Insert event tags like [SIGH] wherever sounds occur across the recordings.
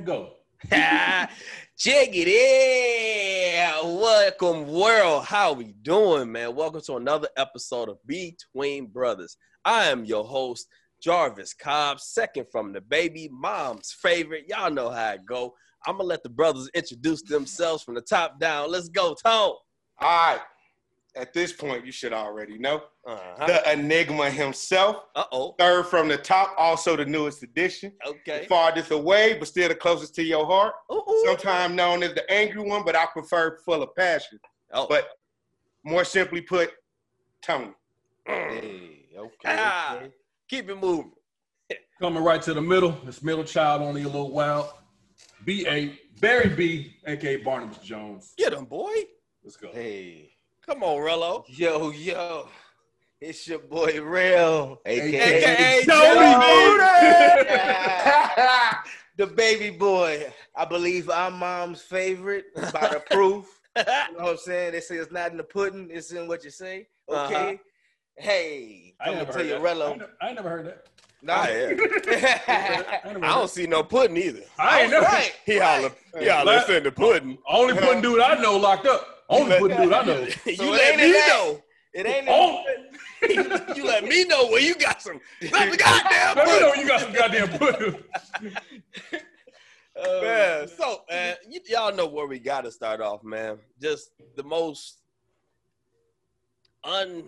man, go. [LAUGHS] Check it out. Welcome, world. How we doing, man? Welcome to another episode of Between Brothers. I am your host, Jarvis Cobb, second from the baby, mom's favorite. Y'all know how it go. I'm gonna let the brothers introduce themselves from the top down. Let's go, Tone. All right. At this point, you should already know Uh-huh. the Enigma himself. Uh-oh. Third from the top, also the newest edition. Okay. Farthest away, but still the closest to your heart. Ooh, ooh. Sometimes known as the angry one, but I prefer full of passion. Oh. But more simply put, Tony. Hey, okay. Ah, keep it moving. [LAUGHS] Coming right to the middle. It's middle child, only a little wild. B.A. Barry B, aka Barnabas Jones. Get him, boy. Let's go. Hey, Come on, Rello. yo, yo, it's your boy Real, aka, AKA Tony the baby boy. I believe I'm mom's favorite by the [LAUGHS] proof. You know what I'm saying? They say it's not in the pudding, it's in what you say. Okay. Uh-huh. Hey, I coming never to heard you, that. I Rello. never, I never heard that. Nah. I am. I, never heard [LAUGHS] I don't see no pudding either. I ain't never. Right. He holler, he holler, Let- it's in the pudding. Only pudding dude I know locked up. Only pudding dude I know. [LAUGHS] you So it let me that. know. It ain't in Oh, [LAUGHS] you let me know where you got some, some goddamn let me know pudding. you got some goddamn pudding. uh, [LAUGHS] Man, so man, y- y'all know where we got to start off, man. Just the most un.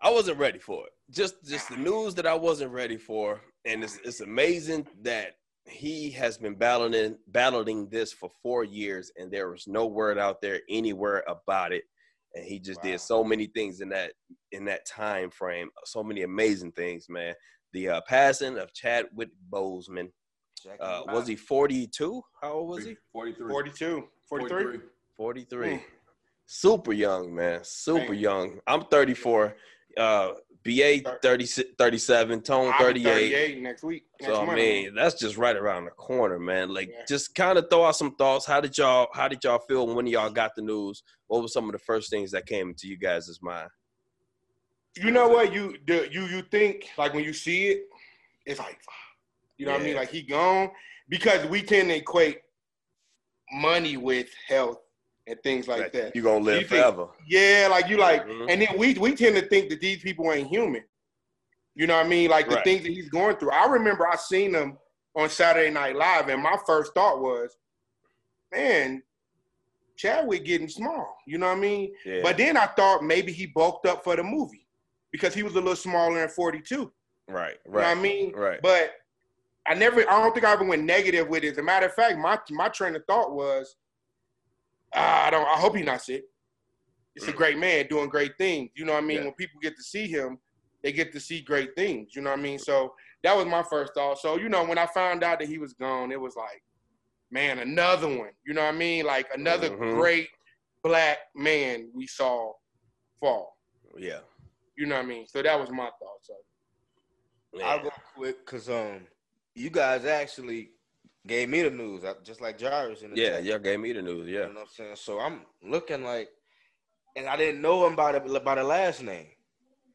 I wasn't ready for it. Just, just the news that I wasn't ready for, and it's it's amazing that he has been battling battling this for four years, and there was no word out there anywhere about it, and he just Wow. did so many things in that in that time frame, so many amazing things, man. The uh, passing of Chadwick Boseman. Jackie Uh, was he 42? How old was he? 43. 42, 43. 43. Mm. Super young, man. Super Man. young. I'm 34. Uh, BA 30, 37, Tone I'll be 38. 38 next week. Next So I mean, that's just right around the corner, man. Like, Yeah. just kind of throw out some thoughts. How did y'all? How did y'all feel when y'all got the news? What were some of the first things that came to you guys' mind? you know what you the, you you think like when you see it, it's like, you know what I mean? Like he gone because we tend to equate money with health and things like that. You're gonna live You think- forever? Yeah, like you like, Mhm. and then we we tend to think that these people ain't human. You know what I mean? Like the Right. things that he's going through. I remember I seen him on Saturday Night Live, and my first thought was, man, Chadwick getting small. You know what I mean? Yeah. But then I thought maybe he bulked up for the movie because he was a little smaller in 42. right, You know right, what I mean? right. But I never, I don't think I ever went negative with it. As a matter of fact, my my train of thought was, I don't, I hope he's not sick. It's a great man doing great things. You know what I mean? Mm. Yeah. When people get to see him, they get to see great things. You know what I mean? So that was my first thought. So you know, when I found out that he was gone, it was like, man, another one. You know what I mean? Like another Mhm. great black man we saw fall. yeah. You know what I mean? So that was my thought. So I'll Yeah. go quick because um, you guys actually gave me the news, just like Jarvis in the Yeah, y'all gave me the news. Yeah, you know what I'm saying? So I'm looking like, and I didn't know him by the by the last name.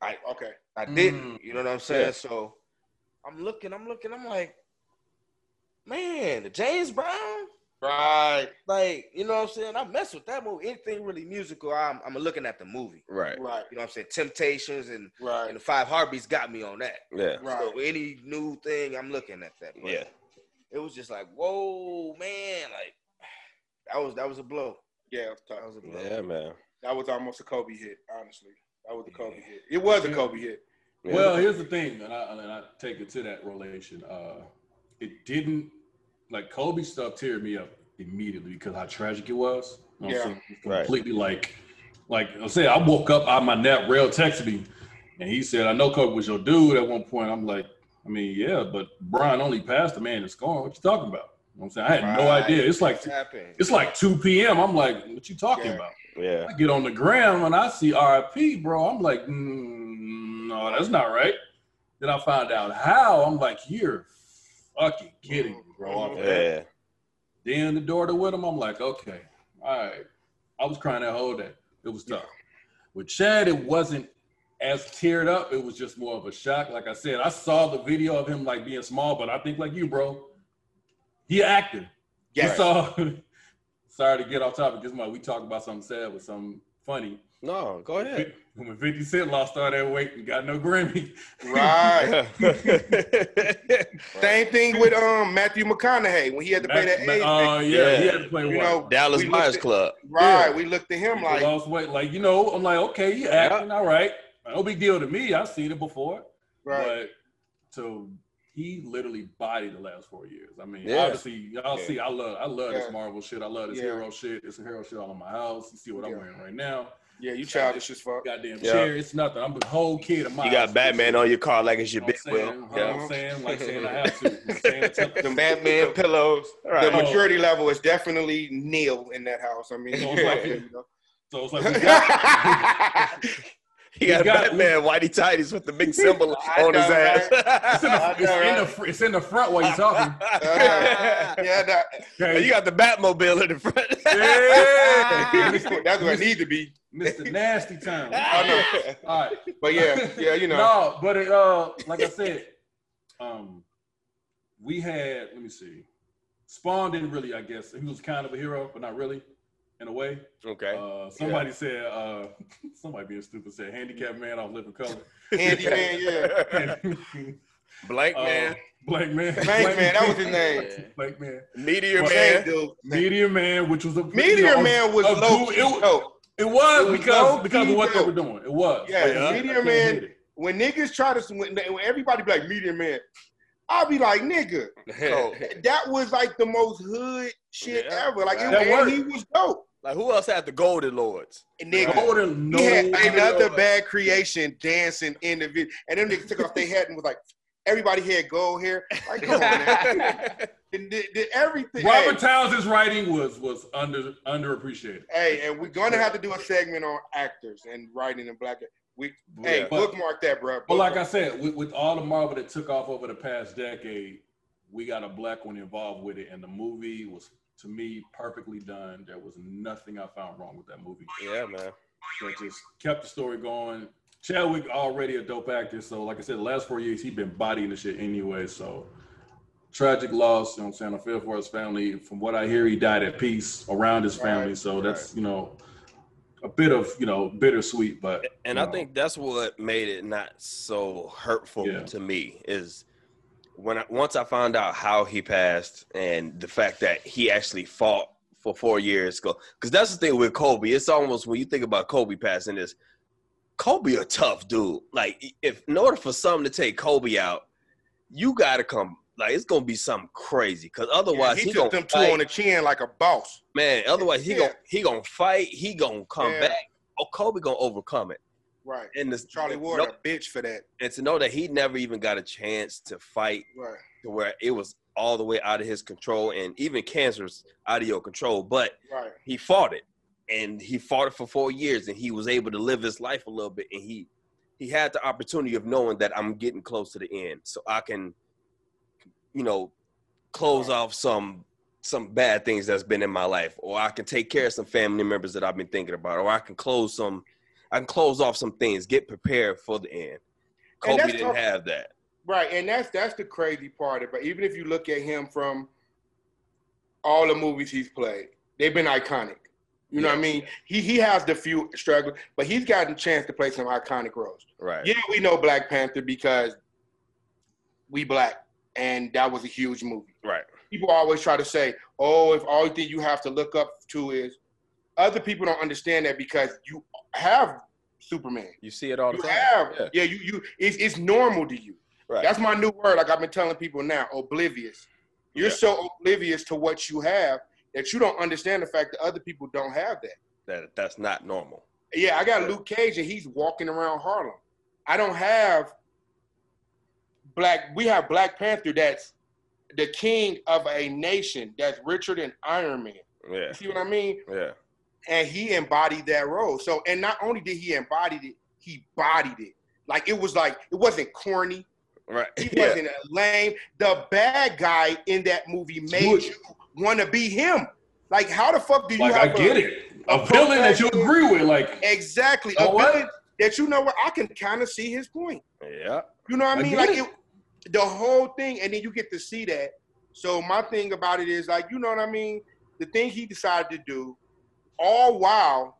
I okay. I didn't. You know what I'm saying? Mm. Yeah. So I'm looking, I'm looking, I'm like, man, the James Brown. Right. Like, you know what I'm saying? I mess with that movie. Anything really musical, I'm I'm looking at the movie. Right. Right. You know what I'm saying? Temptations and, Right. and the Five Heartbeats got me on that. Yeah. Right. So any new thing, I'm looking at that. But Yeah. It was just like, whoa, man, like that was that was a blow. Yeah, it was tough. That was a blow. Yeah, man. That was almost a Kobe hit, honestly. That was a Kobe hit. It was a Kobe hit. Yeah. Well, here's the thing, and I, and I take it to that relation. Uh, it didn't like Kobe stuff teared me up immediately because how tragic it was. You know what I'm Yeah. Right. completely like, like I said, I woke up out of my nap. Rail texted me, and he said, "I know Kobe was your dude." At one point, I'm like, I mean, yeah, but Brian only passed the man that's gone. What you talking about? You know I'm saying I had no idea. It's like it's like 2 p.m. I'm like, what you talking Yeah. about? Yeah. I get on the ground and I see RIP, bro. I'm like, mm, no, that's not right. Then I find out how. I'm like, you're fucking kidding me, bro. Yeah. Then the daughter with him, I'm like, okay, all right. I was crying that whole day. It was tough. With Chad, it wasn't as teared up. It was just more of a shock. Like I said, I saw the video of him like being small, but I think like you, bro. he acted. actor. Yes. We saw. [LAUGHS] sorry to get off topic. This month we talked about something sad with something funny. No, go ahead. When 50 Cent lost all that weight and got no Grammy. Right. [LAUGHS] [LAUGHS] Same thing with um Matthew McConaughey when he had to play that Ma- age. uh, yeah, Yeah. he had to play you know, Dallas we Buyers at- Club. right. Yeah. We looked at him He like, lost weight. Like, you know, I'm like, okay, you acting, all right. No big deal to me. I've seen it before. right. But so he literally bodied the last four years. I mean, Yeah. obviously, y'all Yeah. see, I love, I love Yeah. this Marvel shit. I love this Yeah. hero shit. It's a hero shit all in my house. You see what Yeah. I'm wearing right now. Yeah, you childish as fuck. Goddamn Yeah. chair. It's nothing. I'm the whole kid of my You house. got Batman on your car like it's You your know big what I'm wheel. saying? You know what I'm saying? Like saying I have to. [LAUGHS] I'm saying, The Batman [LAUGHS] pillows. The Right. maturity level is definitely nil in that house. I mean, So it's [LAUGHS] like- you know. So it's like we got He got, got- Batman whitey tighties with the big [LAUGHS] symbol I on his know, ass. it's in, the, it's, know, in the, it's in the front while you're talking. Uh, [LAUGHS] yeah, that, Okay. you got the Batmobile in the front. [LAUGHS] Yeah. that's what it need to be. Mr. Nasty Town. I know. All right. But yeah, yeah, you know. No, but it, uh, like I said, um, we had. Let me see. Spawn didn't really. I guess he was kind of a hero, but not really, in a way. Okay. Uh, somebody said. Uh, [LAUGHS] somebody being stupid said, "Handicap man off living color." [LAUGHS] Handyman, yeah. [LAUGHS] Blank Uh, man, Black man. Blank man, that was his name. Black man. Meteor But- man. dude. Meteor man, which was a Meteor you know, Man was a low It, was- it was It was because because of what they were doing. It was. Yeah, I Meteor Man- When niggas try to, when everybody be like Meteor Man, I'll be like, nigga, [LAUGHS] that was like the most hood shit Yeah. ever. Like, it, That and he was dope. like who else had the Golden Lords? And nigga, Golden, no, he had another bad creation dancing in the video. And them niggas took off their hat and was like, everybody had gold hair. Like, come on, man. [LAUGHS] And did, did everything. Robert hey, Townsend's writing was was under underappreciated. hey, and we're gonna have to do a segment on actors and writing in black. We hey, But- bookmark that, bro. But like I said, with, with all the Marvel that took off over the past decade, we got a black one involved with it, and the movie was to me perfectly done. There was nothing I found wrong with that movie. yeah, man. That just kept the story going. Chadwick already a dope actor, so like I said, the last four years he been bodying the shit anyway. So tragic loss. You know what I'm saying? I feel for his family. From what I hear, he died at peace around his family. Right, so that's you know a bit of you know bittersweet, but And I know, think that's what made it not so hurtful Yeah. to me is when I, once I found out how he passed and the fact that he actually fought for four years ago. Because that's the thing with Kobe. It's almost when you think about Kobe passing is Kobe a tough dude. Like if in order for something to take Kobe out, you got to come. Like it's gonna be something crazy. Because otherwise he, he, took them two on the chin like a boss. man. Otherwise he Yeah. gonna he gonna fight. He gonna come Yeah. back. Oh, Kobe gonna overcome it. Right. And this Charlie Ward no- a bitch for that. and to know that he never even got a chance to fight Right. to where it was all the way out of his control and even cancer's out of your control but Right. he fought it and he fought it for four years and he was able to live his life a little bit and he he had the opportunity of knowing that i'm getting close to the end so i can you know close off some some bad things that's been in my life or i can take care of some family members that i've been thinking about or i can close some i can close off some things get prepared for the end kobe didn't tough. have that Right. And that's that's the crazy part of it. Even if you look at him from all the movies he's played, they've been iconic. You know what I mean? He he has the few struggles, but he's gotten a chance to play some iconic roles. right Yeah, we know Black Panther because we black, and that was a huge movie. right People always try to say, "Oh, if all thing you have to look up to is," other people don't understand that because you have Superman. You see it all the You time. have, Yeah. yeah. You you it's, it's normal to you. Right. That's my new word. Like I've been telling people now, oblivious. You're Yeah. so oblivious to what you have that you don't understand the fact that other people don't have that. that that's not normal. Yeah, I got. Luke Cage and he's walking around Harlem. I don't have black. We have Black Panther that's the king of a nation that's richer than Iron Man. Yeah, You see what I mean? yeah, and he embodied that role. So, and not only did he embody it, he bodied it. Like it was like it wasn't corny. right. He Yeah. wasn't lame. The bad guy in that movie made Good. you want to be him. Like, how the fuck do you like I have get it. A villain that you agree with, like exactly a what? villain that you know what I can kind of see his point. yeah, You know what I I mean? Like it. it, the whole thing, and then you get to see that So my thing about it is like, you know what I mean? The thing he decided to do, all while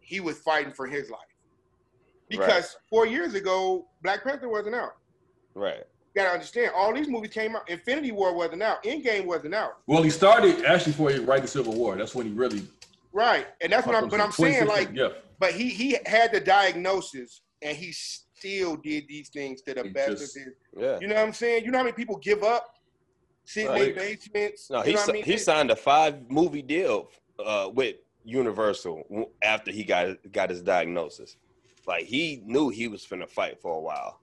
he was fighting for his life. Because four years ago, Black Panther wasn't out. Right. You gotta understand, all these movies came out. Infinity War wasn't out. Endgame wasn't out. Well, he started actually before he write the Civil War. That's when he really. Right. And that's what I'm but I'm saying, like, yeah. but he he had the diagnosis and he still did these things to the He best just- of his Yeah. you know what I'm saying? You know how many people give up, sit in their basements? No, you he know si- I mean? he signed a five movie deal uh, with Universal after he got got his diagnosis. Like he knew he was finna fight for a while.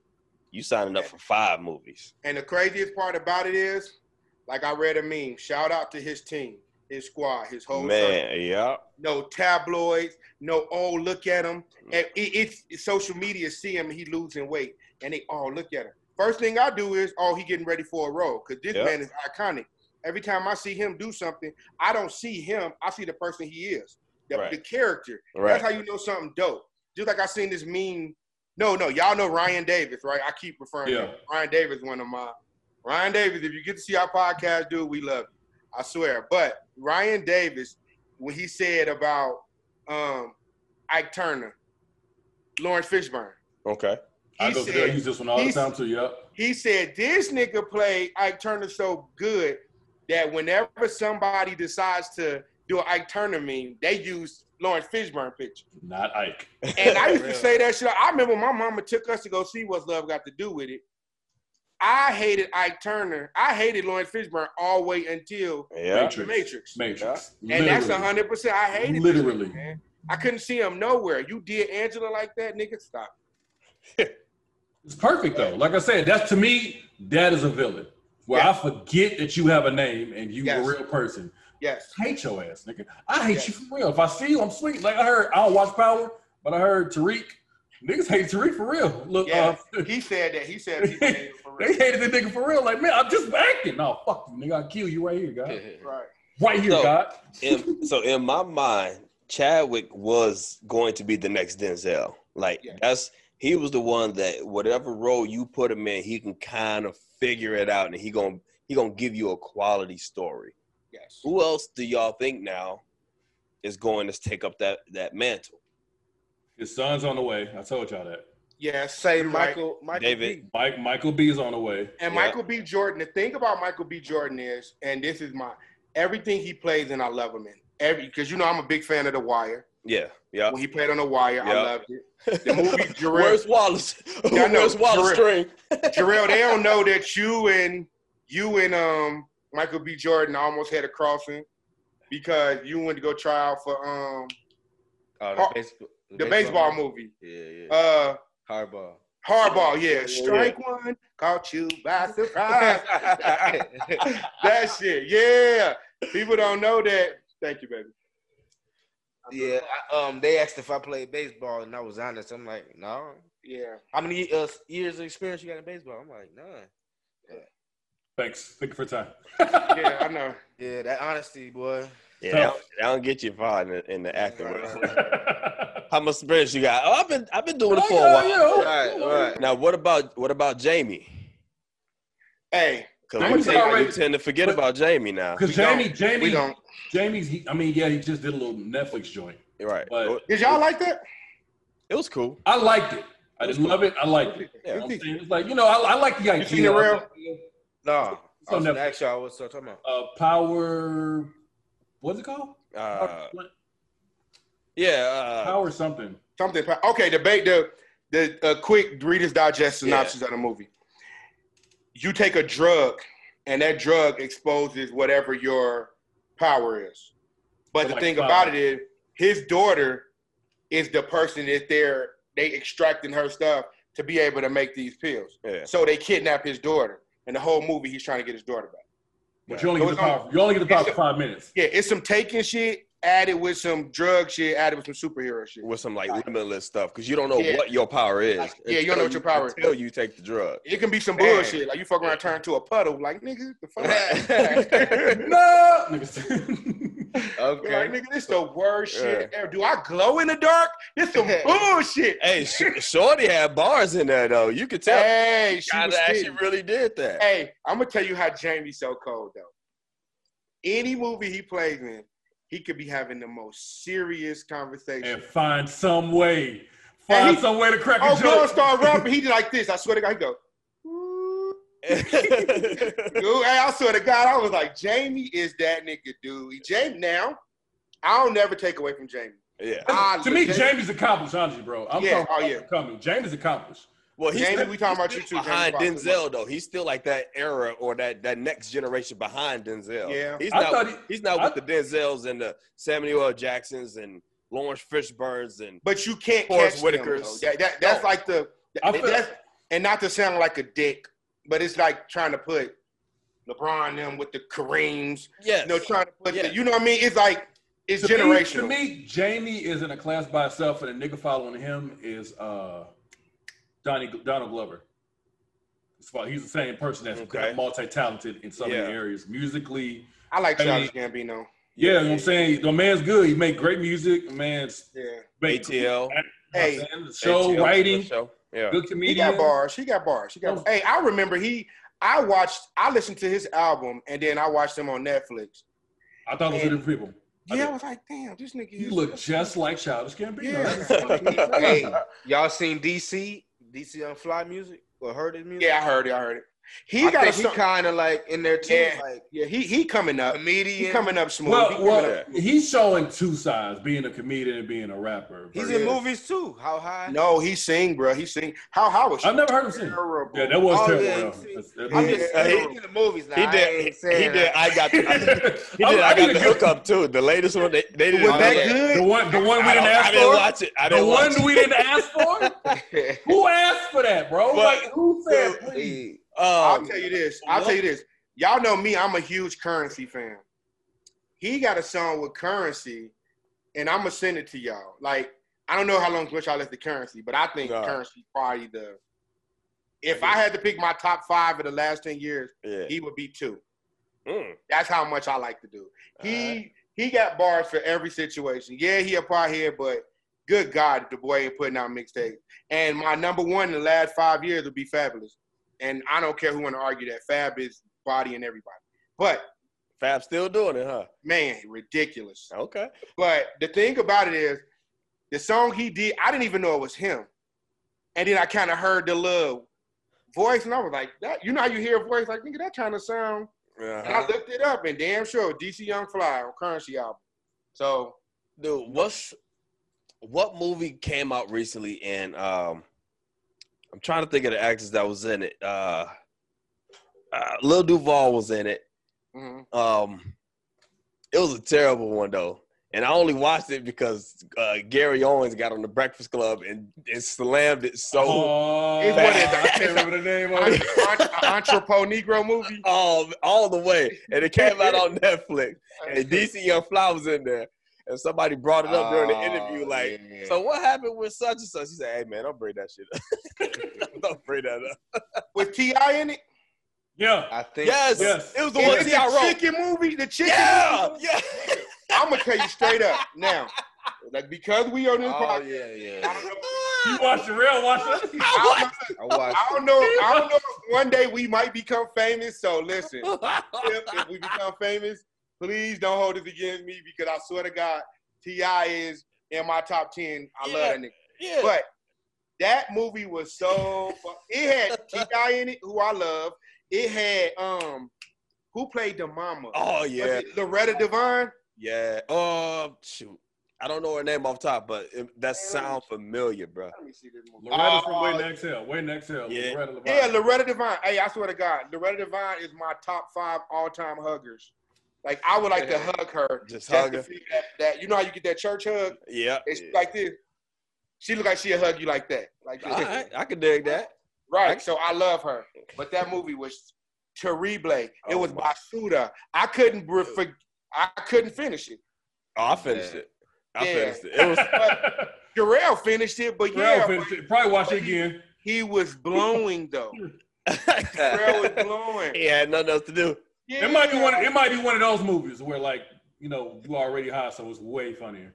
You signing up for five movies. And the craziest part about it is, like I read a meme. Shout out to his team, his squad, his whole circle. Man, yeah. No tabloids, no oh look at him. Mm. And it, it's, it's social media see him he losing weight, and they oh look at him. First thing I do is oh he getting ready for a role because this Yeah. man is iconic. Every time I see him do something, I don't see him. I see the person he is, the, Right. the character. Right. That's how you know something dope. Just like I seen this meme. No, no, y'all know Ryan Davis, right? I keep referring to Yeah. him. Ryan Davis, one of my Ryan Davis. If you get to see our podcast, dude, we love you. I swear. But Ryan Davis, when he said about um, Ike Turner, Lawrence Fishburne, Okay. I he go said, to use this one all the time too. Yep. he said this nigga played Ike Turner so good that whenever somebody decides to do an Ike Turner meme, they use Lawrence Fishburne picture. Not Ike. And I [LAUGHS] used to say that shit. I remember my mama took us to go see What's Love Got to Do with It. I hated Ike Turner. I hated Lawrence Fishburne all the way until Yeah. The Matrix. Matrix. And that's Literally. hundred percent. I hated Literally. shit, man. I couldn't see him nowhere. You did Angela like that, nigga. Stop. [LAUGHS] It's perfect though. Like I said, that's to me, that is a villain. Where Yeah. I forget that you have a name and you Yes. a real person. Yes. I hate your ass, nigga. I hate Yes. you for real. If I see you, I'm sweet. Like I heard, I don't watch Power, but I heard Tariq. Niggas hate Tariq for real. Look, Yeah. uh, [LAUGHS] He said that. He said people hated him for they hated the nigga for real. Like, man, I'm just acting. No, fuck you, nigga. I'll kill you right here, God. Right. Right here, So- God. in, [LAUGHS] so in my mind, Chadwick was going to be the next Denzel. Like Yeah. that's he was the one that whatever role you put him in, he can kind of figure it out, and he gonna he gonna give you a quality story. Yes. Who else do y'all think now is going to take up that that mantle? His son's on the way. I told y'all that. Yes. Say you're right. Michael, Michael David. B. Mike Michael B is on the way. And Yeah. Michael B. Jordan, the thing about Michael B. Jordan is, and this is my everything he plays and I love him in. Every because you know I'm a big fan of The Wire. Yeah, yeah. When he played on The Wire, I loved it. The movie [LAUGHS] Jarrell- Where's Wallace? [LAUGHS] Yeah, I know. Where's Wallace Jarrell- String? [LAUGHS] Jarrell, they don't know that you and you and um Michael B. Jordan almost had a crossing because you went to go try out for um Oh, the, baseball, the baseball movie. Yeah, yeah. Uh Hardball. Hardball, yeah. Yeah, Strike one, caught you by [LAUGHS] surprise. that shit, yeah. People don't know that. Thank you, baby. yeah. I, um, they asked if I played baseball, and I was honest. I'm like, no. Yeah. How many uh, years of experience you got in baseball? I'm like, none. Yeah. Thanks. Thank you for your time. Yeah, I know. [LAUGHS] Yeah, that honesty, boy. Yeah, that don't, that don't get you far in the, in the acting Right, world. right, [LAUGHS] How much experience you got? Oh, I've been I've been doing it Oh, for a yeah, while. yeah. Right, right. Now, what about what about Jamie? Hey, Because Jamie's we, tend- we tend to forget but- about Jamie now. Because Jamie, don't. Jamie, we don't. Jamie's. He, I mean, yeah, he just did a little Netflix joint. Right. But- Did y'all like that? it was cool. I liked it. I didn't love it. I liked it. Yeah. You know I'm saying? It's like you know, I, I like the idea. seen it, Real? No. It's I was on gonna ask y'all what's y'all talking about. Uh, power. What's it called? Uh, yeah. Uh, power something. Something. Okay, the ba- the the uh, quick Reader's Digest synopsis of the movie. You take a drug, and that drug exposes whatever your power is. But So the like thing power. about it is, his daughter is the person that they're they extracting her stuff to be able to make these pills. yeah. So they kidnap his daughter, and the whole movie he's trying to get his daughter back. But you only So get the it's on- power. You only get the power for five minutes. Yeah, it's some taking shit added with some drug shit added with some superhero shit. With some like limitless stuff, because you don't know Yeah. what your power is. Like, yeah, you don't know what your power is. until you take the drug. It can be some Man. bullshit. Like you fuck around, turn to a puddle. Like nigga, the fuck. [LAUGHS] [LAUGHS] no, [LAUGHS] niggas. Like, Okay. nigga, this the worst shit ever. Do I glow in the dark? This some [LAUGHS] bullshit. Hey, Sh- Shorty had bars in there though. You could tell. Hey, she Kinda was actually really did that. Hey, I'm gonna tell you how Jamie's so cold though. Any movie he plays in, he could be having the most serious conversation. and find some way, find he- some way to crack a oh, girl joke. start [LAUGHS] rapping. He did like this. I swear to God, he go. "Ooh." Dude, [LAUGHS] hey, I swear to God, I was like, Jamie is that nigga, dude. Jamie now, I don't never take away from Jamie. yeah. I to me, legit- Jamie's accomplished, honestly, bro. I'm Yeah, talking oh, about yeah. coming. Jamie's accomplished. Well, he's Jamie, still, we talking he's about you still too, behind Foxx. Denzel though. He's still like that era or that that next generation behind Denzel. Yeah. he's I not. he- he's not I- with the Denzels and the Samuel L. Jacksons and Lawrence Fishburnes and But you can't Forrest catch Whitakers. them. though. That, that, that's No. like the, I feel- that's, and not to sound like a dick, but it's like trying to put LeBron them with the Kareems. yes. You know, trying to put Yeah. the, you know what I mean? It's like it's To me, generational. to me, Jamie is in a class by itself, and the nigga following him is uh, Donnie Donald Glover. It's He's the same person that's Okay. multi-talented in so many Yeah. areas, musically. I like I mean- Gambino. Yeah, you know what I'm saying. The man's good. He make great music. The man's Yeah. make ATL. Hey, hey, the show ATL, writing, show. Yeah. good comedian. He comedian. got bars. He got bars. He got. Oh. Hey, I remember he. I watched. I listened to his album, and then I watched him on Netflix. I thought it was And- different people. I Yeah, I did. was like, damn, this nigga. He is- looked just like Childish Gambino. Yeah. That's [LAUGHS] Hey, y'all seen DC? DC Young Fly music or heard his music? Yeah, I heard it. I heard it. He I got a think he kind of like in there too, Yeah. like Yeah, he he coming up. He comedian. coming up smooth. He Well, coming well, up- he's showing two sides: being a comedian and being a rapper. He's Yeah. in movies too. How high? No, he sing, bro. He sing. How how was I've never heard him sing. terrible? Yeah, that was Oh, terrible. yeah, though. That's- I'm just Uh, he- saying, in the movies now. He did. ain't He did. I got. [LAUGHS] he did. I I got the to- hookup too. The latest one. They, they didn't. Was that don't- good? The one, the one we I, didn't don't- I didn't watch it. I The didn't watch one we didn't ask for. [LAUGHS] Who asked for that, bro? Like, who said? It. I'll Um, tell you this. I'll tell you this. Y'all know me. I'm a huge Currency fan. He got a song with Currency, and I'm gonna send it to y'all. Like I don't know how long much y'all left the Currency, but I think Nah. Currency probably the. If I had to pick my top five of the last ten years, yeah. he would be two. Mm. That's how much I like to do. He Alright. he got bars for every situation. Yeah, he a part here, but good God, the boy ain't putting out mixtapes. And my number one in the last five years would be Fabolous. And I don't care who want to argue that Fab is bodying everybody. But Fab still doing it, huh? man, ridiculous. Okay. But the thing about it is, the song he did, I didn't even know it was him. And then I kind of heard the little voice, and I was like, that you know how you hear a voice like, nigga, that kind of sound. And I Uh-huh. looked it up, and damn sure, DC Young Fly on Currency album. So Dude, what's what movie came out recently and um I'm trying to think of the actors that was in it. Uh, uh Lil Duval was in it. mhm. Um it was a terrible one though. And I only watched it because uh, Gary Owens got on the Breakfast Club and, and slammed it so Oh, It's what. I can't remember the name of An- it. an- Negro movie. [LAUGHS] all, all the way. And it came out on [LAUGHS] Netflix. And DC Young Fly was in there. And somebody brought it up during the interview, Oh, like, yeah. so what happened with such and such? He said, Hey man, don't bring that shit up. [LAUGHS] don't bring that up. with T.I. in it. Yeah, I think Yes, Yes. it was the one it T.I. the wrote. chicken movie. The chicken. Yeah, movie? yeah. I'm gonna tell you straight up now. Like because we on this Oh podcast, yeah, yeah. you watched the real, watch it. [LAUGHS] I I watched. [LAUGHS] I don't know. I don't know. if One day we might become famous. So listen, if, if we become famous, please don't hold it against me because I swear to God, T.I. is in my top ten. I Yeah. love that nigga. yeah. But that movie was so. It had T.I. in it, who I love. It had um, who played the mama? oh yeah, Loretta Devine. yeah. Oh shoot, I don't know her name off top, but it, that sound familiar, bro. Let me see this movie. Loretta from Oh, Waiting to Exhale. Waiting to Exhale. Yeah. Loretta Levine. Yeah, Loretta Devine. Hey, I swear to God, Loretta Devine is my top five all-time huggers. Like I would like to hug her. Just to hug her. feel That, that you know how you get that church hug? Yeah. It's like this. She look like she'll hug you like that. Like this. All right, I [LAUGHS] can dig that. Right. So I love her. But that movie was terrible. It Oh was my. Basuda. I couldn't re- for- I couldn't finish it. Oh, I finished Yeah. it. I Yeah. finished it. It was [LAUGHS] Jarrell finished it, but Pharrell yeah, finished it. Probably watch it again. he was blowing though. [LAUGHS] Jarrell was blowing. he had nothing else to do. Yeah. It might be one. It might be one of those movies where like you know, you already high, so it's way funnier.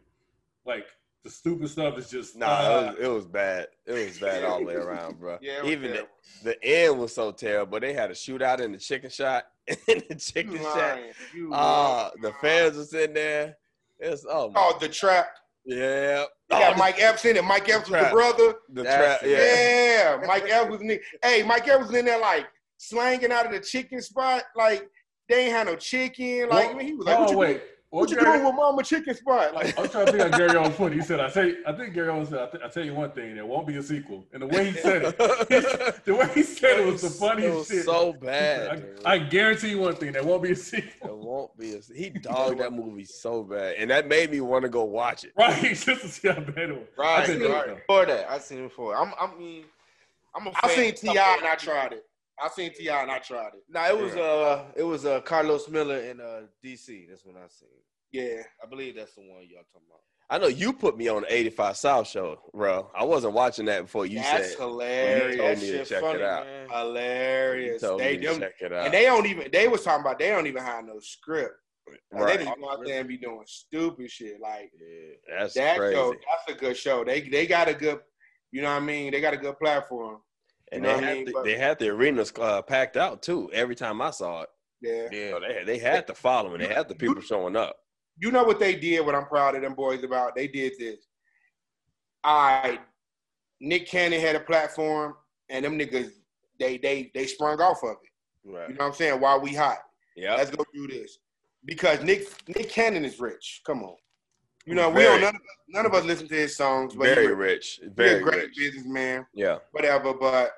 Like the stupid stuff is just Nah, uh, it, was, it was bad. It was bad all the way around, bro. [LAUGHS] Yeah, Even the, the end was so terrible. They had a shootout in the chicken shot. [LAUGHS] In the chicken You shot. lying. You Ah, the fans was sitting there. It's oh Oh, the trap. yeah. You got Oh, Mike Epps in it. Mike Epps was the brother. the trap. Yeah. Yeah, Mike Epps was in it. Hey, Mike Epps was in there like slanging out of the chicken spot. Like they ain't had no chicken. Like What- he was like, oh "What you, wait, doing? what you Gary- doing with Mama Chicken Spot?" Like, I'm trying to think of [LAUGHS] Gary Owens put. He said, "I say, I think Gary Owens said, I, th- I tell you one thing, there won't be a sequel." And the way he said it, the way he said it was the It funniest was shit. so bad. said. I, I guarantee you one thing, there won't be a sequel. It won't be. A, he [LAUGHS] dogged that movie so bad, and that made me want to go watch it. Right, [LAUGHS] just to see how bad it was. I Right, think right. that was- Before that, I seen it before. I'm, I mean, I'm a I fan seen T.I. and I tried it. I seen T.I. and I tried it. Nah, it was uh, it was uh, Karlous Miller in uh, DC. That's when I seen. Yeah, I believe that's the one y'all talking about. I know you put me on the 85 South show, bro. I wasn't watching that before you that's said. hilarious. told that me to shit check funny, it out. man. You hilarious. told They me to them, check it out. and they don't even. They was talking about they don't even have no script. Like, right. They just go out there and be doing stupid shit. Like Yeah, that's that crazy. show. That's a good show. They they got a good. You know what I mean? They got a good platform. And you know they what I had mean? the, But- they had the arenas uh, packed out too. Every time I saw it, Yeah. Yeah, so they they had the following. They had the people showing up. you know what they did, what I'm proud of them boys about? They did this. I Nick Cannon had a platform and them niggas they they they sprung off of it. Right. You know what I'm saying? While we hot. Yeah. Let's go do this. Because Nick Nick Cannon is rich. Come on. You know, we don't none of, us, none of us listen to his songs, but Very he, rich. he a Very great rich. businessman, Yeah. whatever, but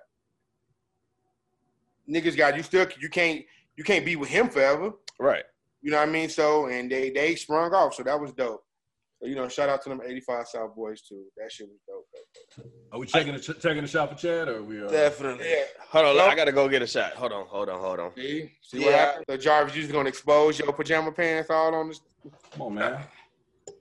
niggas got you still you can't you can't be with him forever. Right. You know what I mean? So and they they sprung off, so that was dope. So you know, shout out to them 85 South boys too. That shit was dope. dope, dope. Are we checking the ch- checking the shop for Chad, or we? Uh, definitely. Yeah. Hold on. Well- I gotta go get a shot. Hold on. Hold on. Hold on. See, see what Yeah. happened? So Jarvis, you just gonna expose your pajama pants all on this? Come on, man.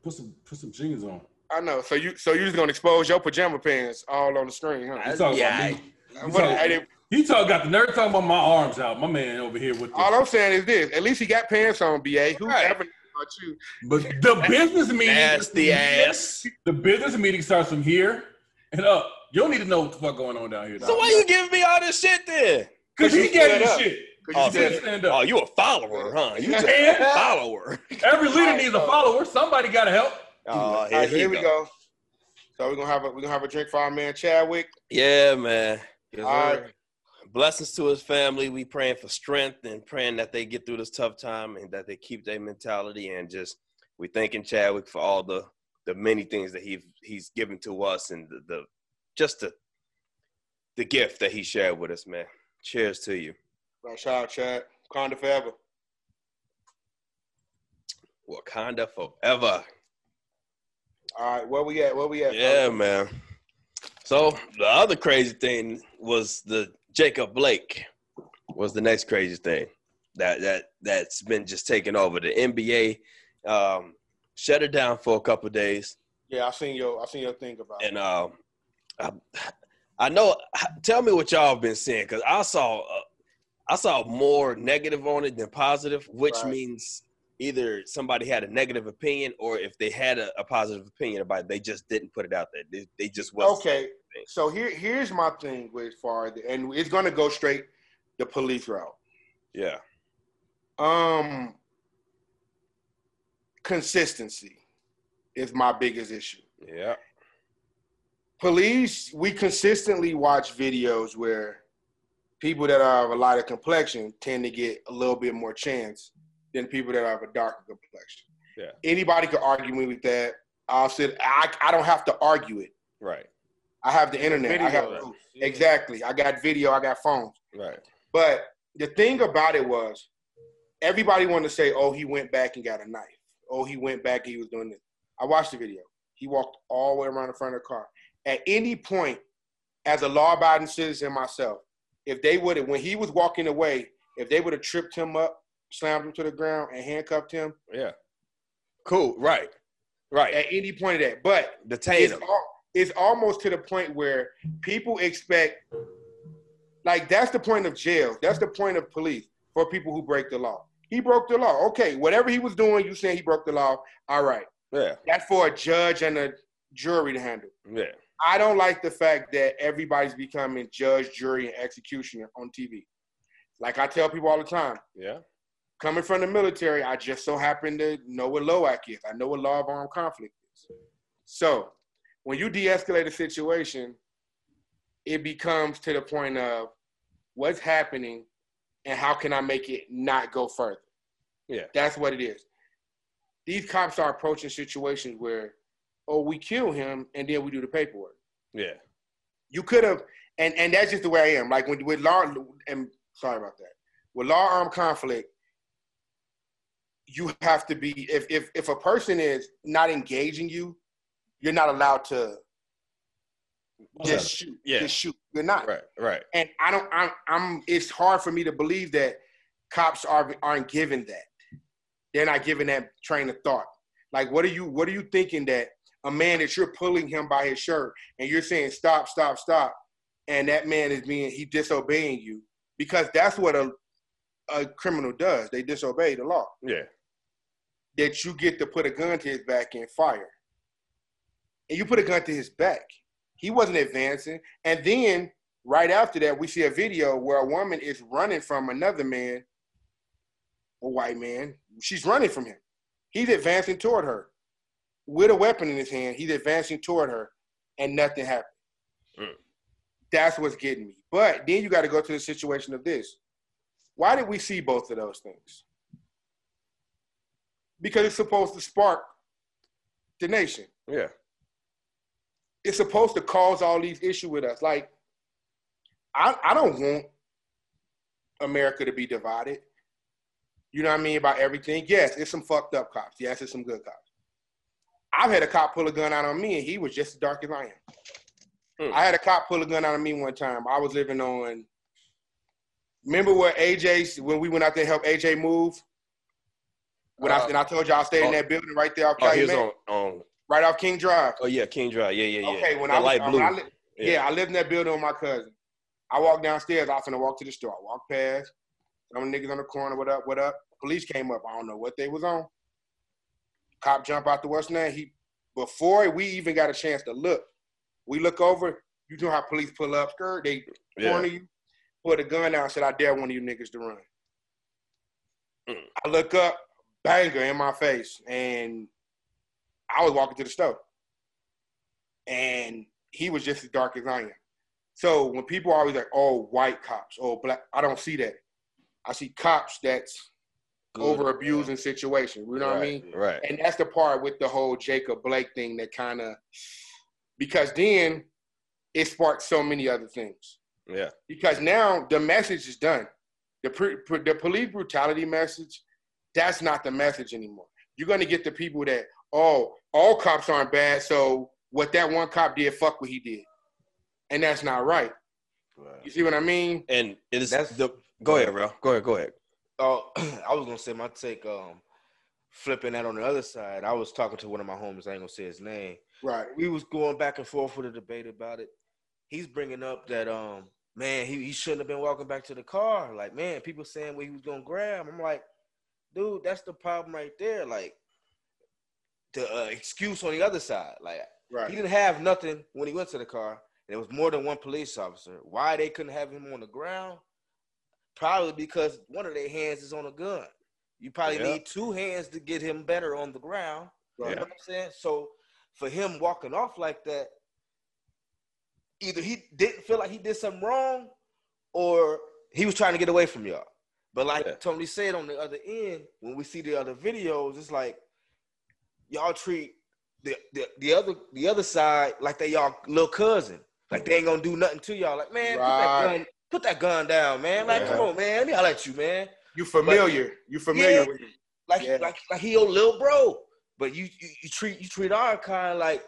Put some put some jeans on. I know. So you so you just gonna expose your pajama pants all on the screen, huh? You talking Yeah, about me? You talking, I didn't- he talk got the nerve talking about my arms out. My man over here with all I'm saying is this: at least he got pants on, BA. Who Right. ever knew about you? but the business meeting. Nasty ass. The business meeting starts from here and up. You don't need to know what the fuck going on down here. So why you giving me all this shit then? Because you he gave stood you shit. Cause Oh, you said said, stand Oh, you a follower, huh? You just And a follower. every leader needs a follower. Somebody got to help. Oh, all here, right, so here we go. go. So we're gonna have a we're gonna have a drink for our man Chadwick. Yeah, man. Yes, All right. Blessings to his family. We praying for strength and praying that they get through this tough time and that they keep their mentality and just we thanking Chadwick for all the the many things that he he's given to us and the, the just the the gift that he shared with us, man. Cheers to you. Right, shout out Chad. Conda forever. Wakanda forever. All right, where we at? Where we at? Yeah, man. So the other crazy thing was the Jacob Blake was the next crazy thing that that that's been just taking over. The NBA um, shut it down for a couple of days, Yeah, I seen your I seen your thing about. and um, I, I know. Tell me what y'all have been seeing because I saw uh, I saw more negative on it than positive, which Right. means either somebody had a negative opinion or if they had a, a positive opinion about it, they just didn't put it out there. They, they just wasn't. Okay, so here here's my thing with far and it's gonna go straight the police route. Yeah. Um, consistency is my biggest issue. Yeah. Police, we consistently watch videos where people that are of a lighter complexion tend to get a little bit more chance than people that are of a darker complexion. Yeah. Anybody could argue me with that. I'll sit. I I don't have to argue it. Right. I have the internet. I have Videos. proof. Yeah. exactly. I got video. I got phones. Right. But the thing about it was, everybody wanted to say, "Oh, he went back and got a knife. Oh, he went back and he was doing this." I watched the video. He walked all the way around the front of the car. At any point, as a law-abiding citizen myself, if they would have, when he was walking away, if they would have tripped him up, slammed him to the ground, and handcuffed him, Yeah. Cool. Right. Right. at any point of that, but Detain it's, him. al- it's almost to the point where people expect like that's the point of jail that's the point of police for people who break the law He broke the law. Okay, whatever he was doing, you saying he broke the law. All right. Yeah, That's for a judge and a jury to handle. yeah, I don't like the fact that everybody's becoming judge, jury, and executioner on TV. Like I tell people all the time, yeah, coming from the military, I just so happen to know what LOAC is. I know what law of armed conflict is. So when you de-escalate a situation, it becomes to the point of what's happening and how can I make it not go further. Yeah. That's what it is. These cops are approaching situations where, oh, we kill him and then we do the paperwork. yeah, You could have, and and that's just the way I am. Like when with law, and sorry about that. With law armed conflict, you have to be if if if a person is not engaging you, you're not allowed to just shoot. Yeah. Just shoot. You're not. right, right. And I don't. I'm. I'm. It's hard for me to believe that cops are aren't given that. They're not given that train of thought. Like, what are you? What are you thinking that a man that you're pulling him by his shirt and you're saying stop, stop, stop, and that man is being he disobeying you because that's what a a criminal does. They disobey the law. Yeah, That you get to put a gun to his back and fire. And you put a gun to his back. He wasn't advancing. And then right after that, we see a video where a woman is running from another man, a white man. She's running from him. He's advancing toward her with a weapon in his hand. He's advancing toward her, and nothing happened. Mm. That's what's getting me. But then you got to go to the situation of this. Why did we see both of those things? Because it's supposed to spark the nation yeah, it's supposed to cause all these issues with us. Like, I, I don't want America to be divided. You know what I mean about everything. Yes, it's some fucked up cops. Yes, it's some good cops. I've had a cop pull a gun out on me, and he was just as dark as I am. Hmm. I had a cop pull a gun out on me one time. I was living on. Remember where AJ when we went out there to help AJ move? When I Uh, and I told y'all, I stayed in oh. that building right there off Oh, Calumet, on, on. right off King Drive. Oh yeah, King Drive. Yeah, yeah, yeah. Okay, when the I light uh, blue. I li- Yeah. yeah. I lived in that building with my cousin. I walked downstairs. I was gonna walk to the store. I walked past. Some niggas on the corner. What up? What up? Police came up. I don't know what they was on. Cop jump out the what's name. He before we even got a chance to look. We look over. You know how police pull up skirt. They yeah. corner you. Put a gun down. Said I dare one of you niggas to run. Mm. I look up. Banger in my face, and I was walking to the store and he was just as dark as I am. So when people are always like, "Oh, white cops," "Oh, black," I don't see that. I see cops that's. Over abusing situation. You know what I mean? Right. And that's the part with the whole Jacob Blake thing that kind of because then it sparked so many other things. Yeah. Because now the message is done. The pre, pre- the police brutality message, that's not the message anymore. You're gonna get the people that oh, all cops aren't bad, so what that one cop did, fuck what he did, and that's not right. You see what I mean? And it is That's- the. Go ahead, bro. Go ahead. Go ahead. Oh, [CLEARS THROAT] I was gonna say my take. Um, flipping that on the other side, I was talking to one of my homies. I ain't gonna say his name. Right. We was going back and forth with a debate about it. He's bringing up that um, man, he, he shouldn't have been walking back to the car. Like, man, people saying what he was gonna grab. I'm like, dude, that's the problem right there. Like, the uh, excuse on the other side. Like, he didn't have nothing when he went to the car. And there was more than one police officer. Why they couldn't have him on the ground? Probably because one of their hands is on a gun. You probably Yeah. need two hands to get him better on the ground. You know what I'm saying? So for him walking off like that, either he didn't feel like he did something wrong, or he was trying to get away from y'all. But like Yeah. Tony said on the other end, when we see the other videos, it's like y'all treat the, the the other the other side like they y'all little cousin. Like they ain't gonna do nothing to y'all. Like, man, put that gun, put that gun down, man. Like, Yeah. come on, man. Let me holler at you, man. You familiar? You familiar Yeah. with him? Like, Yeah. like, like he your little bro. But you, you, you treat you treat our kind like,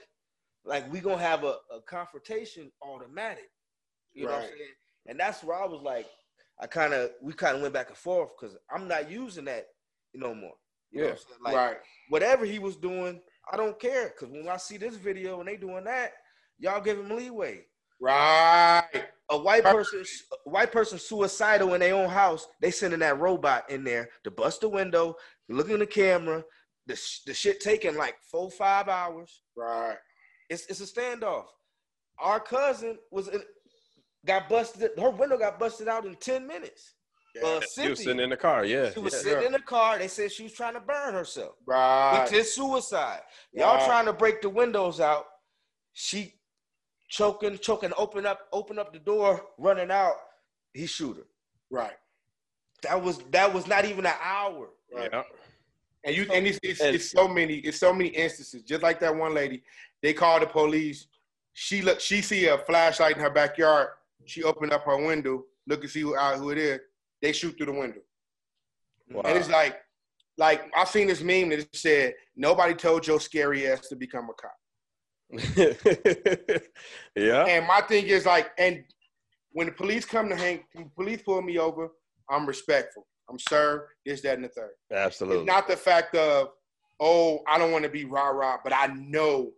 like we gonna have a, a confrontation automatic. You know what I'm saying? And that's where I was like, I kind of we kind of went back and forth because I'm not using that no more. You know what I'm saying? Like right. whatever he was doing, I don't care. Cause when I see this video and they doing that, y'all give him leeway. Right. A white person, a white person suicidal in their own house, they sending that robot in there to bust the window, look in the camera. The, sh- the shit taking like four, five hours. Right. It's it's a standoff. Our cousin was in, got busted. Her window got busted out in ten minutes. Uh, She was sitting in the car. Yeah. she was yeah. sitting in the car. They said she was trying to burn herself. Right. Which is suicide. Y'all Right. trying to break the windows out. She choking, choking, open up, open up the door, running out. He shoot her. Right. That was that was not even an hour. Right. Yeah. And you and it's, it's, it's so many it's so many instances. Just like that one lady, they called the police. She look she see a flashlight in her backyard. She opened up her window, look and see who out who it is. They shoot through the window. Wow. And it's like, like I've seen this meme that said, "Nobody told your scary ass to become a cop." [LAUGHS] yeah. And my thing is like, and when the police come to hang, when the police pull me over, I'm respectful. I'm sir, this, that, and the third. Absolutely. It's not the fact of, oh, I don't want to be rah rah, but I know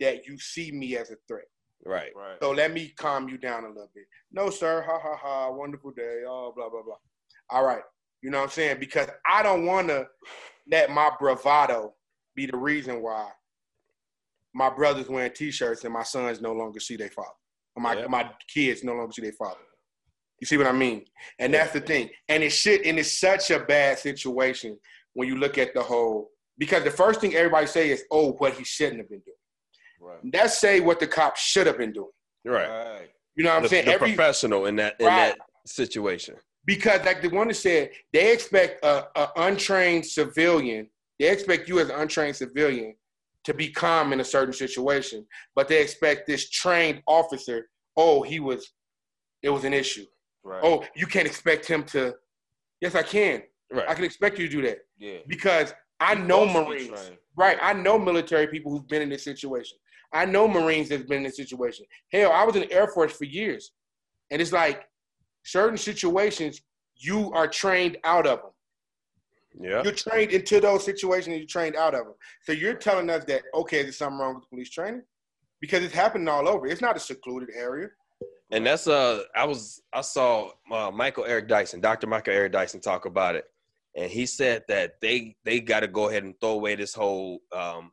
that you see me as a threat. right. Right. So let me calm you down a little bit. No, sir, ha ha ha, wonderful day, oh, blah, blah, blah. All right. You know what I'm saying? Because I don't want to let my bravado be the reason why my brother's wearing t-shirts and my sons no longer see their father. Or my, Yeah. my kids no longer see their father. You see what I mean? And that's the thing. And it's shit, and it's such a bad situation when you look at the whole because the first thing everybody say is, oh, what he shouldn't have been doing. Right. Let's say what the cops should have been doing. Right. Right. You know what I'm The, saying? the Every professional in that in Right. that situation. because like the one that said they expect a, a untrained civilian, they expect you as an untrained civilian to be calm in a certain situation, but they expect this trained officer, oh, he was it was an issue. Right. Oh, you can't expect him to Yes, I can. Right. I can expect you to do that yeah. because I know to be Marines. Right. I know military people who've been in this situation. I know Marines that's been in this situation. Hell, I was in the Air Force for years. And it's like certain situations, you are trained out of them. Yeah. You're trained into those situations and you're trained out of them. So you're telling us that, okay, there's something wrong with police training? Because it's happening all over. It's not a secluded area. And that's uh I was I saw uh, Michael Eric Dyson, Dr. Michael Eric Dyson talk about it. And he said that they they got to go ahead and throw away this whole um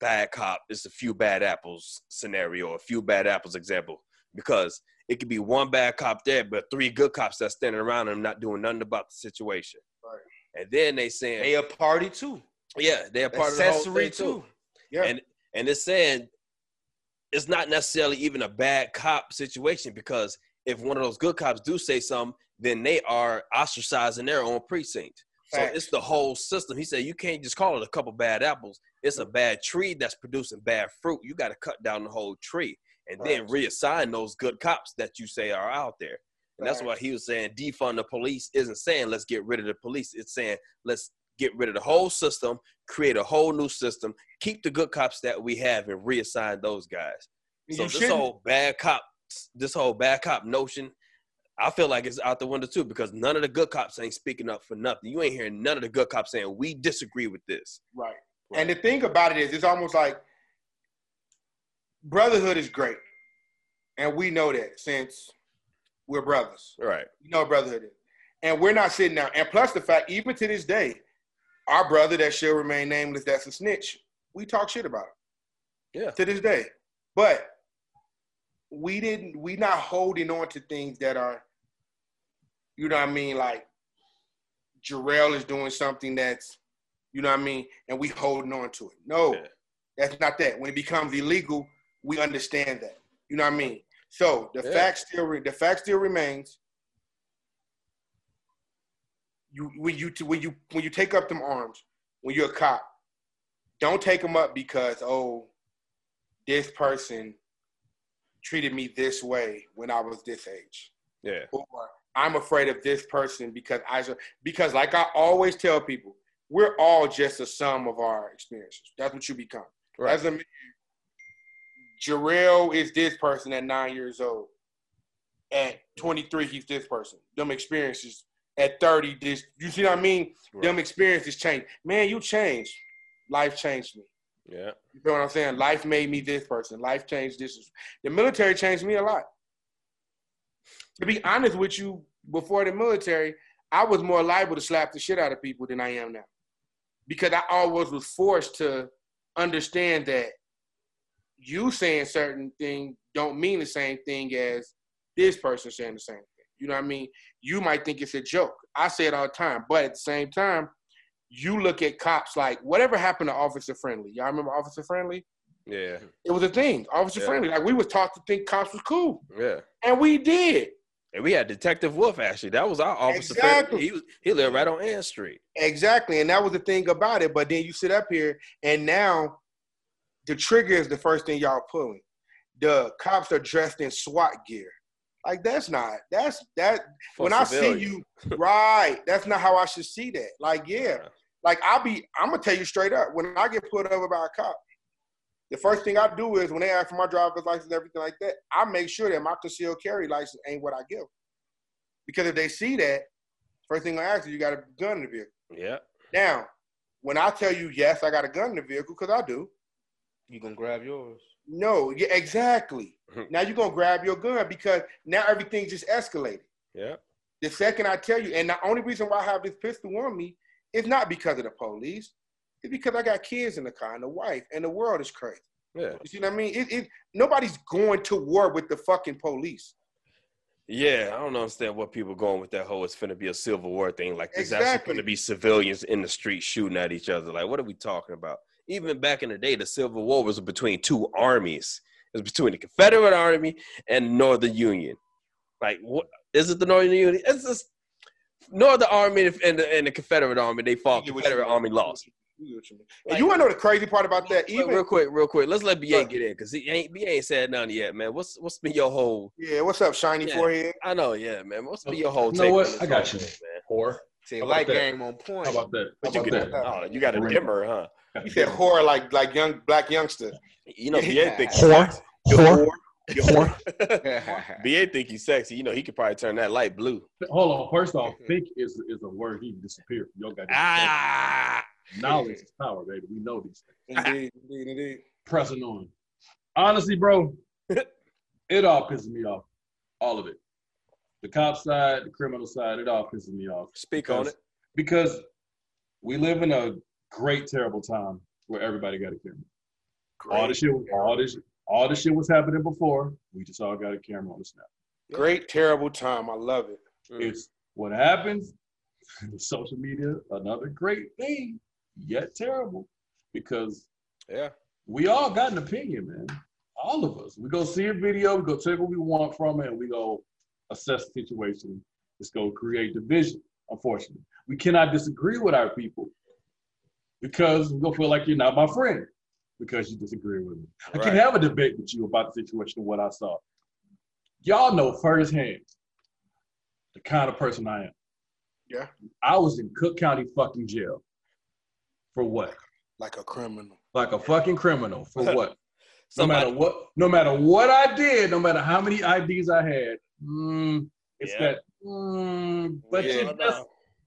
bad cop, it's a few bad apples scenario, a few bad apples example because it could be one bad cop there but three good cops that's standing around and not doing nothing about the situation. Right. And then they saying They a party too. yeah, they're part of the whole Accessory thing too. too. Yeah. And and it's saying it's not necessarily even a bad cop situation because if one of those good cops do say something, then they are ostracizing their own precinct. So it's the whole system. He said you can't just call it a couple bad apples. It's a bad tree that's producing bad fruit. You got to cut down the whole tree and then reassign those good cops that you say are out there. And that's why he was saying defund the police isn't saying let's get rid of the police. It's saying let's get rid of the whole system, create a whole new system, keep the good cops that we have and reassign those guys. So this whole bad cop, this whole bad cop notion, I feel like it's out the window too because none of the good cops ain't speaking up for nothing. You ain't hearing none of the good cops saying we disagree with this. Right. And the thing about it is, it's almost like brotherhood is great. And we know that since we're brothers. Right. You know what brotherhood is. And we're not sitting down. And plus the fact, even to this day, our brother that shall remain nameless, that's a snitch. We talk shit about him. Yeah. To this day. But we didn't, we not holding on to things that are, you know what I mean? Like Jarrell is doing something that's, you know what I mean? And we holding on to it. No, Yeah. that's not that. When it becomes illegal, we understand that. You know what I mean? So the Yeah. fact still re- the fact still remains. You when you when you when you take up them arms when you're a cop, don't take them up because oh, this person treated me this way when I was this age Yeah. or I'm afraid of this person because I because like I always tell people, we're all just a sum of our experiences. That's what you become. Right. As a man, Jarrell is this person at nine years old. At 23, he's this person. Them experiences at 30, this you see what I mean? Them experiences change. Man, you changed. Life changed me. Yeah. You know what I'm saying? Life made me this person. Life changed this. The military changed me a lot. To be honest with you, before the military, I was more liable to slap the shit out of people than I am now. Because I always was forced to understand that you saying certain thing don't mean the same thing as this person saying the same thing. You know what I mean? You might think it's a joke. I say it all the time, but at the same time, you look at cops like whatever happened to Officer Friendly. Y'all remember Officer Friendly? Yeah. It was a thing. Officer Yeah. Friendly. Like we was taught to think cops was cool, Yeah. and we did. And we had Detective Wolf actually. That was our officer. Exactly. He was he lived right on Ann Street. Exactly, and that was the thing about it. But then you sit up here, and now the trigger is the first thing y'all pulling. The cops are dressed in SWAT gear. Like that's not. That's that. for when I see you, [LAUGHS] right? That's not how I should see that. Like yeah, Yeah. like I'll be. I'm gonna tell you straight up. When I get pulled over by a cop, the first thing I do is when they ask for my driver's license, everything like that, I make sure that my concealed carry license ain't what I give. Because if they see that, first thing I ask is, you got a gun in the vehicle. Yeah. Now, when I tell you yes, I got a gun in the vehicle, because I do. You gonna grab yours? No, yeah, exactly. [LAUGHS] Now you're gonna grab your gun because now everything just escalated. Yeah. The second I tell you, and the only reason why I have this pistol on me is not because of the police. It's because I got kids in the car and a wife, and the world is crazy. Yeah. You see what I mean? It, it nobody's going to war with the fucking police. Yeah, I don't understand what people going with that whole it's finna be a civil war thing. Like there's actually gonna be civilians in the street shooting at each other. Like, what are we talking about? Even back in the day, the Civil War was between two armies. It was between the Confederate Army and Northern Union. Like, what is it? The Northern Union? It's just Northern Army and the, and the Confederate Army. They fought. You get what you Confederate mean. Army lost. You get you. And you want to know the crazy part about that? Even real quick, real quick. Let's let BA Sure. get in because he ain't BA ain't said nothing yet, man. What's what's been your whole? yeah, what's up, shiny Yeah. forehead? I know, yeah, man. What's been your whole You know take? what? on I got you. thing, man? Whore. See, light that? game on point. How about that? How What you about that? Oh, you got a dimmer, huh? You said horror like like young black youngster. You know, BA Yeah. think Whore. You Whore. whore. You whore. BA think he's sexy. You know, he could [LAUGHS] probably turn that light blue. Hold on. First off, think is is a word he disappeared. Y'all got Ah, knowledge is power, baby. We know these things. Indeed, indeed, indeed. Pressing on. Honestly, bro, it all pisses me off. All of it. The cop side, the criminal side, it all pisses me off. speak on it. Because we live in a great, terrible time where everybody got a camera. All the shit, all this, all the shit was happening before. We just all got a camera on the snap. Great, terrible time. I love it. Mm. It's what happens. [LAUGHS] Social media, another great thing, yet terrible, because Yeah, we all got an opinion, man. All of us. We go see a video, we go take what we want from it, and we go assess the situation. Let's go create division. Unfortunately, we cannot disagree with our people because we gonna feel like you're not my friend because you disagree with me. I can Right. have a debate with you about the situation and what I saw. Y'all know firsthand the kind of person I am. Yeah. I was in Cook County fucking jail for what? Like a criminal. like a fucking criminal for [LAUGHS] what? no matter what, no matter what I did, no matter how many IDs I had, mm, it's Yeah. that. Mm, but Yeah, you, just,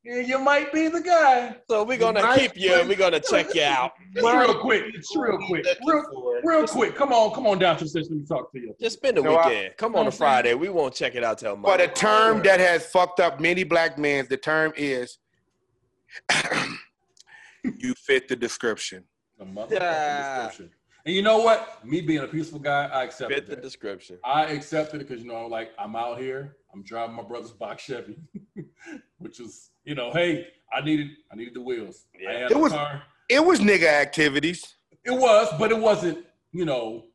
you might be the guy. So we're gonna Right. keep you. We're gonna check you out. [LAUGHS] Just real quick, just real quick, real, real quick. Come on, come on down to the station. Let me talk to you. Just spend the No, I- weekend. Come on a Friday. We won't check it out till Monday. But Monday. a term that has fucked up many black men, the term is [COUGHS] you fit the description. The motherfucking Yeah. description. And you know what? Me being a peaceful guy, I accept Fit the it. description. I accepted it because you know, like I'm out here, I'm driving my brother's box Chevy, [LAUGHS] which is, you know, hey, I needed, I needed the wheels. I Yeah. had It was- car. It was nigga activities. It was, but it wasn't, you know,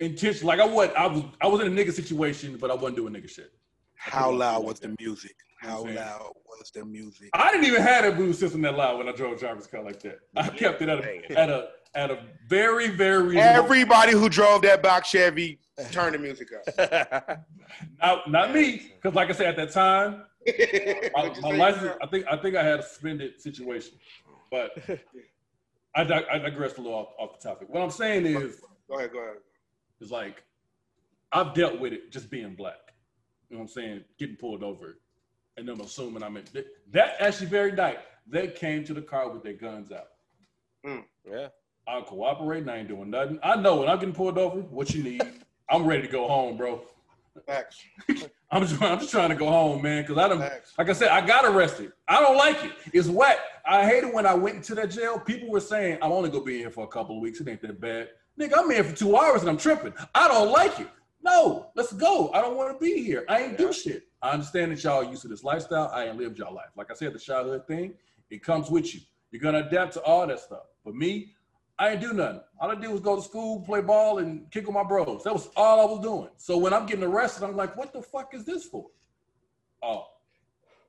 intentional. Like I was, I was, I was in a nigga situation, but I wasn't doing nigga shit. How loud was the music? How loud was the music? I didn't even have a Bluetooth system that loud when I drove a driver's car like that. I kept it at a, at a, at a very, very reasonable. Everybody who drove that box Chevy turned the music up. [LAUGHS] not, not me, because like I said at that time, my, my license. I think, I think I had a suspended situation, but I, dig- I digressed a little off, off the topic. What I'm saying is, Go ahead, go ahead. It's like I've dealt with it just being black. You know what I'm saying? Getting pulled over and them assuming I'm in that, that actually very night they came to the car with their guns out. Hmm. yeah. I not cooperating. I ain't doing nothing. I know when I'm getting pulled over, what you need. I'm ready to go home, bro. Facts. [LAUGHS] I'm just, I'm just trying to go home, man, because I don't. Like I said, I got arrested. I don't like it. It's wet. I hate it when I went into that jail. People were saying, I'm only gonna be in here for a couple of weeks. It ain't that bad. Nigga, I'm in here for two hours and I'm tripping. I don't like it. No, let's go. I don't want to be here. I ain't do shit. I understand that y'all used to this lifestyle. I ain't lived y'all life. Like I said, the childhood thing, it comes with you. You're gonna adapt to all that stuff. But me, I ain't do nothing. All I did was go to school, play ball, and kick with my bros. That was all I was doing. So when I'm getting arrested, I'm like, what the fuck is this for? Oh,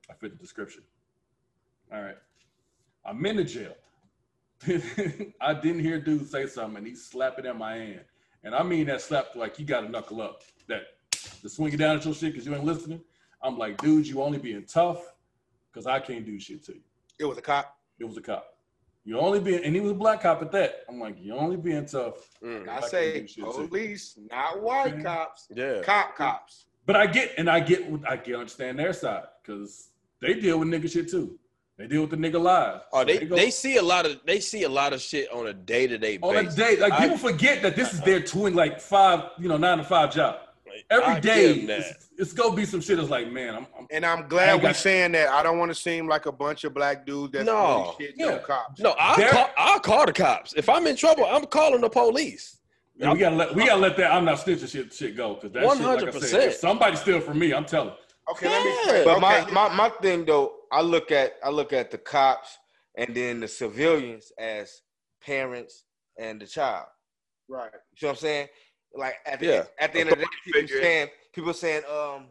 I fit the description. All right. I'm in the jail. [LAUGHS] I didn't hear dude say something and he slapped it in my hand. And I mean that slap like you gotta knuckle up. That the swing it down at your shit because you ain't listening. I'm like, dude, you only being tough because I can't do shit to you. It was a cop. It was a cop. You only being, and he was a black cop at that. I'm like, you only being tough. Mm, I say do shit police, not white Okay. cops. yeah. Cop cops. But I get, and I get, I get, understand their side because they deal with nigga shit too. They deal with the nigga live. Oh, So they go- they see a lot of they see a lot of shit on a day to day on a day, like I- people forget that this is their twin, like five, you know, nine to five job. Every I day, give them that. it's, it's gonna be some shit that's like, man, I'm, I'm And I'm glad we're saying that. I don't want to seem like a bunch of black dudes that's No. shit Yeah. no cops. No, I'll They're- call, I'll call the cops. If I'm in trouble, I'm calling the police. Yeah, we gotta let we gotta let that I'm not snitching shit shit go because that shit, like I 100%. said, somebody steal from me, I'm telling. Okay, let me Yeah. But okay, my, my my thing though, I look at I look at the cops and then the civilians as parents and the child. right. You see what I'm saying? Like at the, Yeah. at the end of the day, people figure. saying people saying um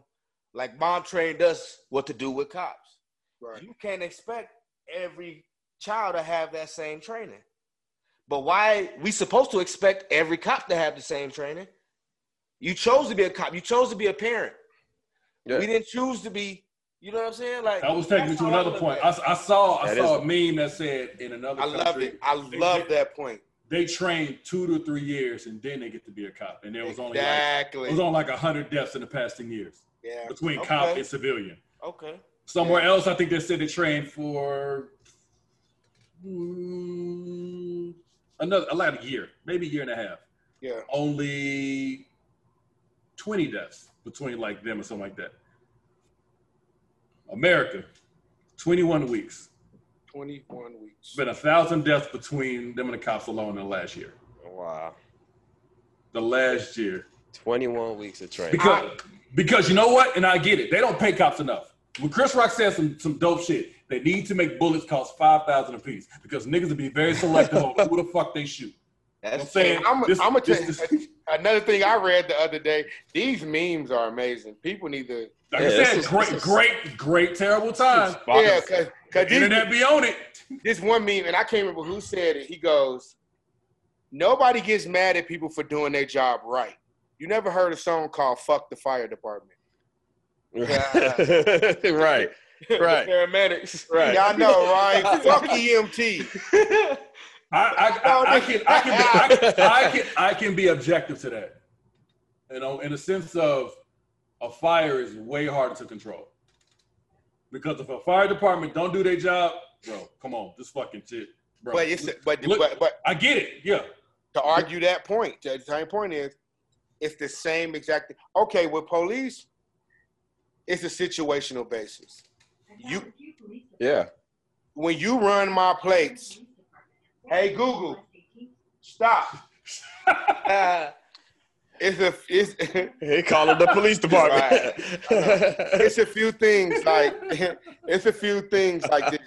like mom trained us what to do with cops. Right. You can't expect every child to have that same training. But why we supposed to expect every cop to have the same training? You chose to be a cop. You chose to be a parent. Yeah. We didn't choose to be. You know what I'm saying? Like That was taking me to another point. I. I saw I That saw is- a meme that said in another I country, love it. I love that point. They train two to three years and then they get to be a cop, and there was only like Exactly. it was on like hundred deaths in the past ten years yeah. between cop and civilian. okay. Somewhere else, I think they said they trained for mm, another a lot of year, maybe a year and a half. Yeah. Only twenty deaths between like them or something like that. America, twenty-one weeks. 21 weeks. Been a thousand deaths between them and the cops alone in the last year. Wow. The last year. 21 weeks of training. Because, because you know what? And I get it. They don't pay cops enough. When Chris Rock said some, some dope shit, they need to make bullets cost 5000 apiece because niggas will be very selective on who the fuck they shoot. You know what I'm That's saying? I'm, This- I'm gonna tell you this- another thing I read the other day. These memes are amazing. People need to like Yeah, I said, is- great, is- great, great, terrible time. yeah, cause, cause these, Internet be on it. [LAUGHS] this one meme, and I can't remember who said it. He goes, "Nobody gets mad at people for doing their job right." You never heard a song called "Fuck the Fire Department"? [LAUGHS] right. Right. [LAUGHS] paramedics. Right. Y'all know, right? Fuck EMT. I, I, I, I can, I can, be, I, [LAUGHS] I can, I can be objective to that. You know, in the sense of a fire is way harder to control. Because if a fire department don't do their job, bro, come on, this fucking shit, bro. But it's but Look- but but I get it, yeah. to argue that point, the same point is, it's the same exact. Okay, with police, it's a situational basis. You Yeah. when you run my plates, hey Google, stop. [LAUGHS] Uh, it's a it's [LAUGHS] He calling the police department. it's a few things like [LAUGHS] it's a few things like this.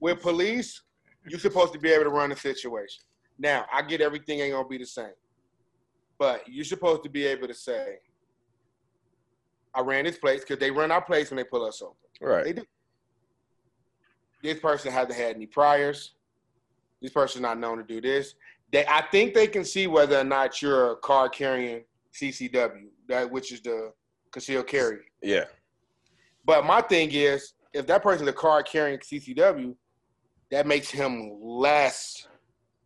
With police, you're supposed to be able to run a situation. Now, I get everything ain't gonna be the same, but you're supposed to be able to say, "I ran this place" because they run our place when they pull us over. Right. They right. do. This person hasn't had any priors. This person's not known to do this. They, I think they can see whether or not you're a car carrying CCW, that which is the concealed carry. Yeah. But my thing is, if that person's a car carrying CCW, that makes him less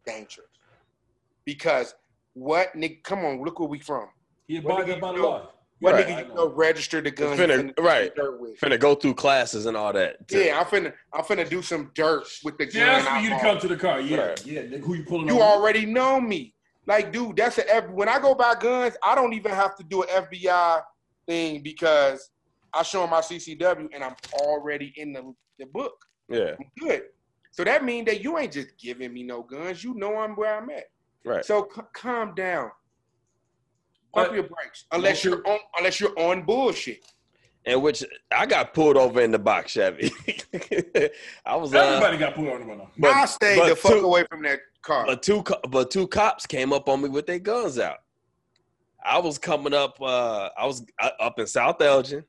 dangerous. Because what, Nick? Come on, look where we from. He What abided by the law. What Right. nigga you go register the gun? Finna- finna right. with. Finna go through classes and all that. Yeah, I'm finna I'm finna do some dirt with the gun. Yeah, that's for you to come to the car. Yeah, Right. yeah. Nigga, who you pulling You over? already know me. Like, dude, that's a F- when I go buy guns, I don't even have to do an FBI thing because I show them my CCW and I'm already in the, the book. Yeah, I'm good. So that means that you ain't just giving me no guns. You know I'm where I'm at. right. So c- calm down. Pump But- your brakes. Unless you're on unless you're on bullshit. And which I got pulled over in the box Chevy. [LAUGHS] I was uh, Everybody got put on the window. but, I stayed but the fuck two- away from that car. but two but two cops came up on me with their guns out. I was coming up. Uh, I was uh, up in South Elgin,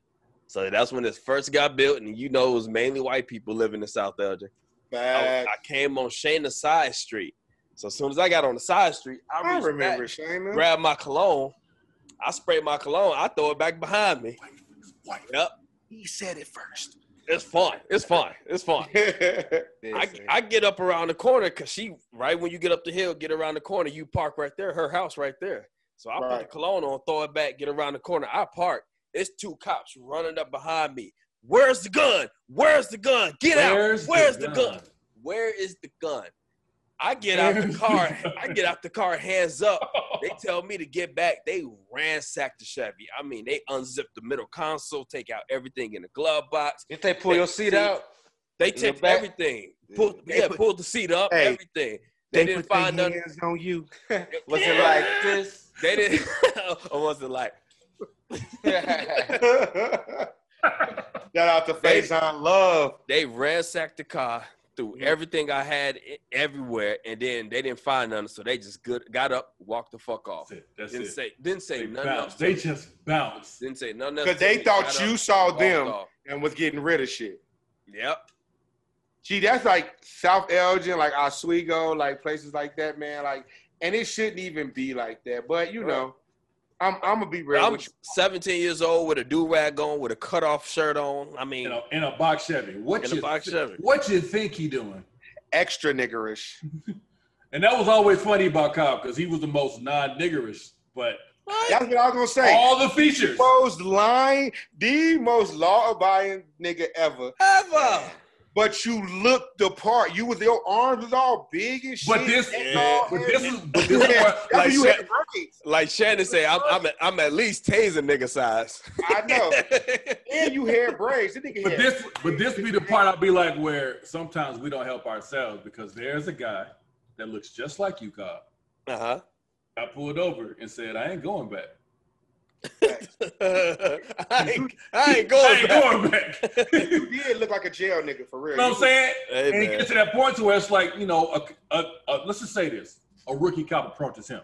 so that's when this first got built, and you know it was mainly white people living in South Elgin. I, Bad. I came on Shayna side street, so as soon as I got on the side street, I, I remember back, Shayna. grabbed my cologne. I spray my cologne. I throw it back behind me. White. Yep, He said it first. it's fun. It's fun. It's fun. [LAUGHS] I, I get up around the corner because she right when you get up the hill, get around the corner, you park right there, her house right there. So I put the cologne on, throw it back, get around the corner. I park. It's two cops running up behind me. Where's the gun? Where's the gun? Get Where's out. the Where's the, gun? gun? Where is the gun? I get out the car. I get out the car, hands up. [LAUGHS] They tell me to get back. They ransacked the Chevy. I mean, they unzipped the middle console, take out everything in the glove box. If they pull your seat out, They the took back? everything. Pulled, They yeah, put- pulled the seat up, Hey, everything. They, didn't put find nothing. hands on you. [LAUGHS] was it like this? They didn't. [LAUGHS] or was it like? Shout out to Face on Love. They ransacked the car, threw Yeah. everything I had everywhere, and then they didn't find nothing. So they just good, got up, walked the fuck off. That's it. That's Didn't it. say, didn't say They nothing else. bounced. to They me. just bounced. didn't say nothing else. Because to they thought you up, saw them off. and was getting rid of shit. Yep. Gee, that's like South Elgin, like Oswego, like places like that, man. Like, and it shouldn't even be like that. But you know, I'm I'm gonna be real I'm with you. 17 years old with a do rag on, with a cut off shirt on. I mean, In a, in a box Chevy. What In a you box thi- Chevy. What you think he doing? Extra niggerish. [LAUGHS] And that was always funny about Cobb because he was the most non-niggerish, but That's what I was gonna say. all the features. most lying, the most law-abiding nigga ever. ever. But you looked the part. You was your arms was all big and shit. But this, and but this is, but this is what, like you Sha- had. Like Shannon said, I'm, I'm, at, I'm at least taser nigga size. I know. [LAUGHS] And you had braids. Nigga But had this, but this be the part I'll be like, where sometimes we don't help ourselves because there's a guy that looks just like you, Cobb. Uh huh. I pulled over and said, I ain't going back. [LAUGHS] I ain't, I ain't I going ain't back. going back. [LAUGHS] You did look like a jail nigga for real. You know what I'm saying? Hey, and you get to that point to where it's like, you know, a, a, a, let's just say this: a rookie cop approaches him,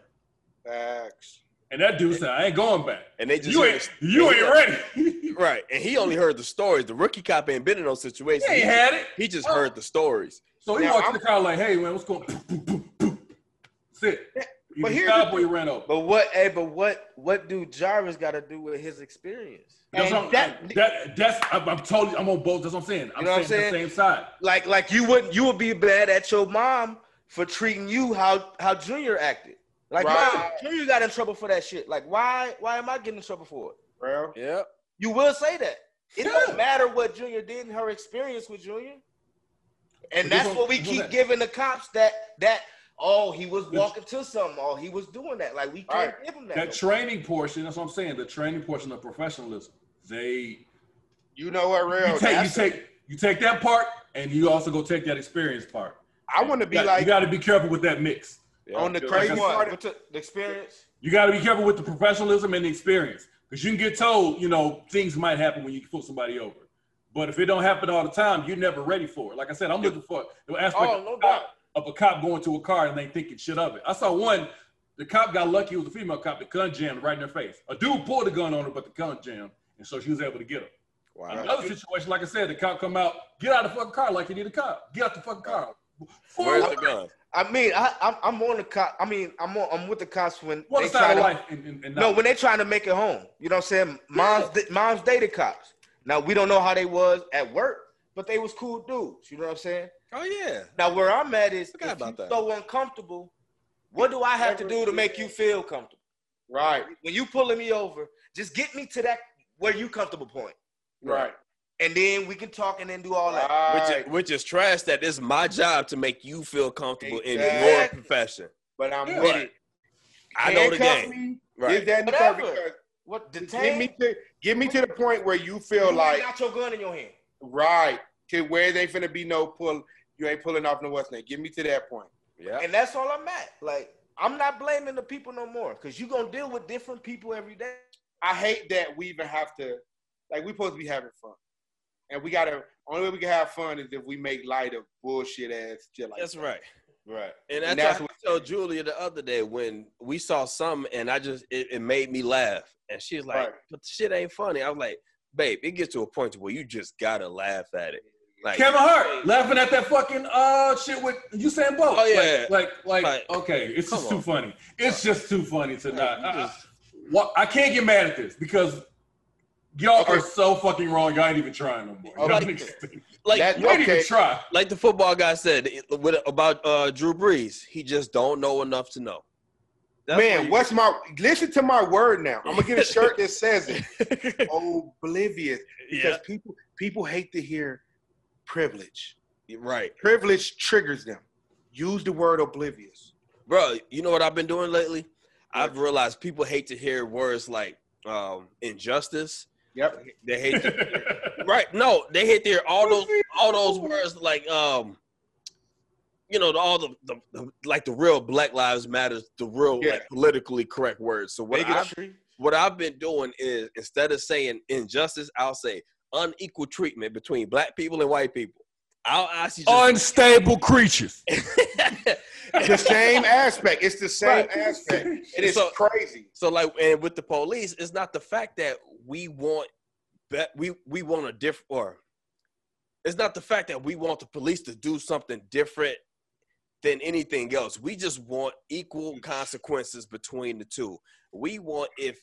Facts. and that dude said, "I ain't going back. And they just You ain't, the- you ain't ready. [LAUGHS] right. And he only heard the stories. The rookie cop ain't been in those situations. he He, had it. he just heard the stories. So he Now, I'm- to the car like, "Hey, man, what's going?" Boom, But was here's stopped the or he ran over. But what? Hey, but what? What do Jarvis got to do with his experience? That's what that- I'm, that, that's I'm, I'm totally I'm on both. That's what I'm saying. I'm You know what saying, I'm the same side. Like, like you wouldn't, you would be bad at your mom for treating you how how Junior acted. Like, Right. mom, Junior got in trouble for that shit. Like, why why am I getting in trouble for it? Bro. Yep. You will say that. It Yeah. don't matter what Junior did in her experience with Junior. And But that's what we keep that- giving the cops that that oh he was walking to something, oh he was doing that. Like we can't Right. give him that. That no training portion. That's what I'm saying. The training portion of professionalism. They You know what, real? you take you take you take that part, and you also go take that experience part. I want to be You got, like you got to be careful with that mix. on the crazy I more. part. What, what's the, the experience? You got to be careful with the professionalism and the experience because you can get told, you know, things might happen when you pull somebody over. But if it don't happen all the time, you're never ready for it. Like I said, I'm looking for the aspect Oh, of, no doubt. Cop, of a cop going to a car and they thinking shit of it. I saw one. The cop got lucky. It was a female cop. The gun jammed right in her face. A dude pulled the gun on her, but the gun jammed, and so she was able to get him. Wow. Another situation, like I said, the cop come out, get out of the fucking car like you need a cop. Get out the fucking car. Where's the gun? I mean, I, I'm I'm on the cop. I mean, I'm on, I'm with the cops when what they try of to life? And, and, and no when they trying to make it home. You know what I'm saying? Moms moms dated cops. Now we don't know how they was at work, but they was cool dudes. You know what I'm saying? Oh yeah. Now where I'm at is if about you that. so uncomfortable, what do I have to do to make you feel comfortable? Right. When you pulling me over, just get me to that where you comfortable point, Right. and then we can talk and then do all that. Which is, which is trash. That it's my job to make you feel comfortable in your profession. But I'm Yeah. with it. I know the Handcuff game. me, Right. Is that in the car Whatever. because What get me to get me to the point where you feel you like ain't got your gun in your hand. right to where they finna be no pull. You ain't pulling off no what's name. Get me to that point. Yeah. And that's all I'm at. Like, I'm not blaming the people no more because you're gonna deal with different people every day. I hate that we even have to like we supposed to be having fun. And we gotta only way we can have fun is if we make light of bullshit ass shit like That's that. right. Right. And And that's, that's what I told Julia the other day when we saw something and I just it, it made me laugh. And she was like, Right. But the shit ain't funny. I was like, babe, it gets to a point where you just gotta laugh at it. Like Kevin Hart laughing at that fucking uh shit with Usain Bolt. Oh, yeah. Like, like, like, Like, okay, it's just come too funny. It's just too funny to not. you I, just- what I can't get mad at this because y'all Okay. are so fucking wrong. Y'all ain't even trying no more. Y'all Okay. niggas- like That- you ain't Okay. even try. like the football guy said with, about uh, Drew Brees, he just don't know enough to know. That's Man, you- what's my listen to my word now. I'm gonna get a shirt that says it. [LAUGHS] Oblivious. Because yeah, people people hate to hear privilege. right, Privilege triggers them. Use the word oblivious. bro. You know what I've been doing lately? I've realized people hate to hear words like um, injustice. Yep. They hate to [LAUGHS] right. No, they hate to hear all those all those [LAUGHS] words like um, you know, all the, the, the like the real Black Lives Matters, the real Yeah. like politically correct words. So what I've, what I've been doing is instead of saying injustice, I'll say unequal treatment between black people and white people. I'll ask you just Unstable creatures. [LAUGHS] The same aspect. It's the same Right. aspect. It is So- crazy. So like, and with the police, it's not the fact that we want that we we want a different, or it's not the fact that we want the police to do something different than anything else. We just want equal consequences between the two. We want if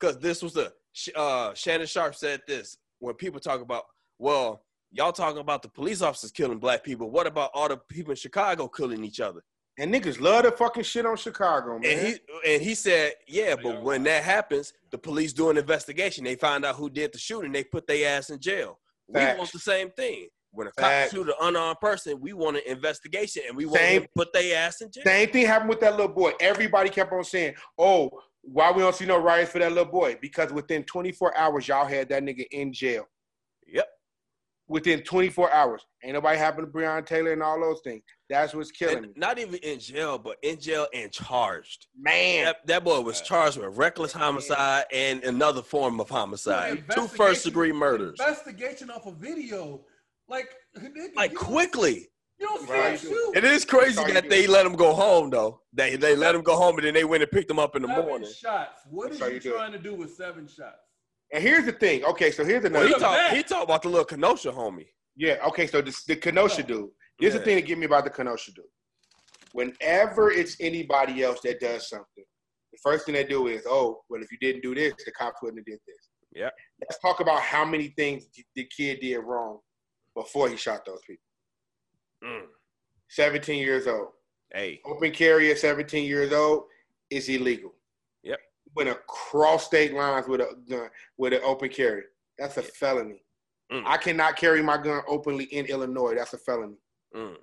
because this was the uh, Shannon Sharpe said this when people talk about well. Y'all talking about the police officers killing black people. What about all the people in Chicago killing each other? And niggas love to fucking shit on Chicago, man. And he and he said, yeah, but when that happens, the police do an investigation. They find out who did the shooting. They put their ass in jail. We want the same thing. When a cop Facts. shoot an unarmed person, we want an investigation and we want Same. them to put their ass in jail. Same thing happened with that little boy. Everybody kept on saying, "Oh, why we don't see no riots for that little boy?" Because within 24 hours, y'all had that nigga in jail. Yep. Within 24 hours, ain't nobody happened to Breonna Taylor and all those things. That's what's killing And me, not even in jail, but in jail and charged. man. That, that boy was charged with reckless homicide and another form of homicide. Two first degree murders. Investigation off a video, like nigga, Like you don't- quickly. You don't see Right. shoot. It is crazy that they let him go home though. They they let him go home and then they went and picked him up in the Seven morning. shots. What That's are you you do it. trying to do with seven shots? And here's the thing. Okay, so here's Well, another. he Look talked back. he talked about the little Kenosha homie. Yeah, okay, so this, the Kenosha dude. Here's Yeah. the thing that get me about the Kenosha dude. Whenever it's anybody else that does something, the first thing they do is, oh, well, if you didn't do this, the cops wouldn't have did this. Yeah. Let's talk about how many things the kid did wrong before he shot those people. Mm. 17 years old. Hey, Open carry at 17 years old is illegal. Yep. Went across state lines with a gun, with an open carry. That's a felony. Mm. I cannot carry my gun openly in Illinois. That's a felony. mm.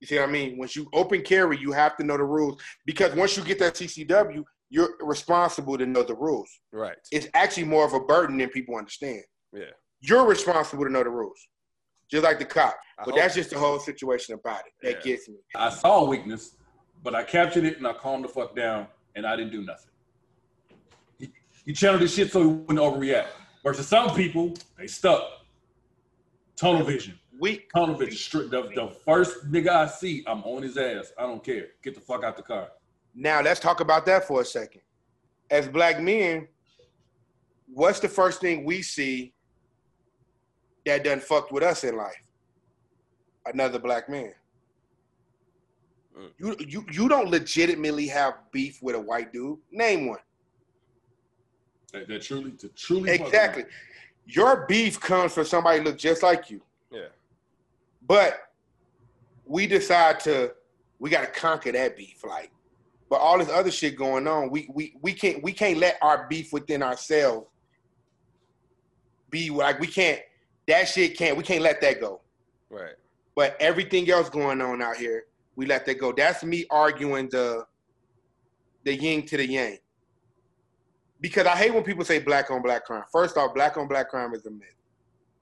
You see what I mean? Once you open carry, you have to know the rules because once you get that CCW, you're responsible to know the rules. right. It's actually more of a burden than people understand. Yeah. You're responsible to know the rules, just like the cop. I But that's just the whole situation about it. That Yeah. gets me. I saw a weakness, but I captured it and I calmed the fuck down, and I didn't do nothing. He, he channeled his shit so he wouldn't overreact. Versus some people, they stuck. Tunnel vision. Weak. Tunnel vision. Straight, the, the first nigga I see, I'm on his ass. I don't care. Get the fuck out the car. now let's talk about that for a second. As black men, what's the first thing we see that done fucked with us in life? Another black man. Mm. You you you don't legitimately have beef with a white dude. Name one. That, that truly, to truly. fuck with Exactly. Your beef comes from somebody who look just like you. Yeah. But we decide to we gotta conquer that beef. Like, But all this other shit going on, we we we can't we can't let our beef within ourselves be like we can't that shit can't we can't let that go. Right. But everything else going on out here, we let that go. That's me arguing the the yin to the yang. Because I hate when people say black on black crime. First off, black on black crime is a myth.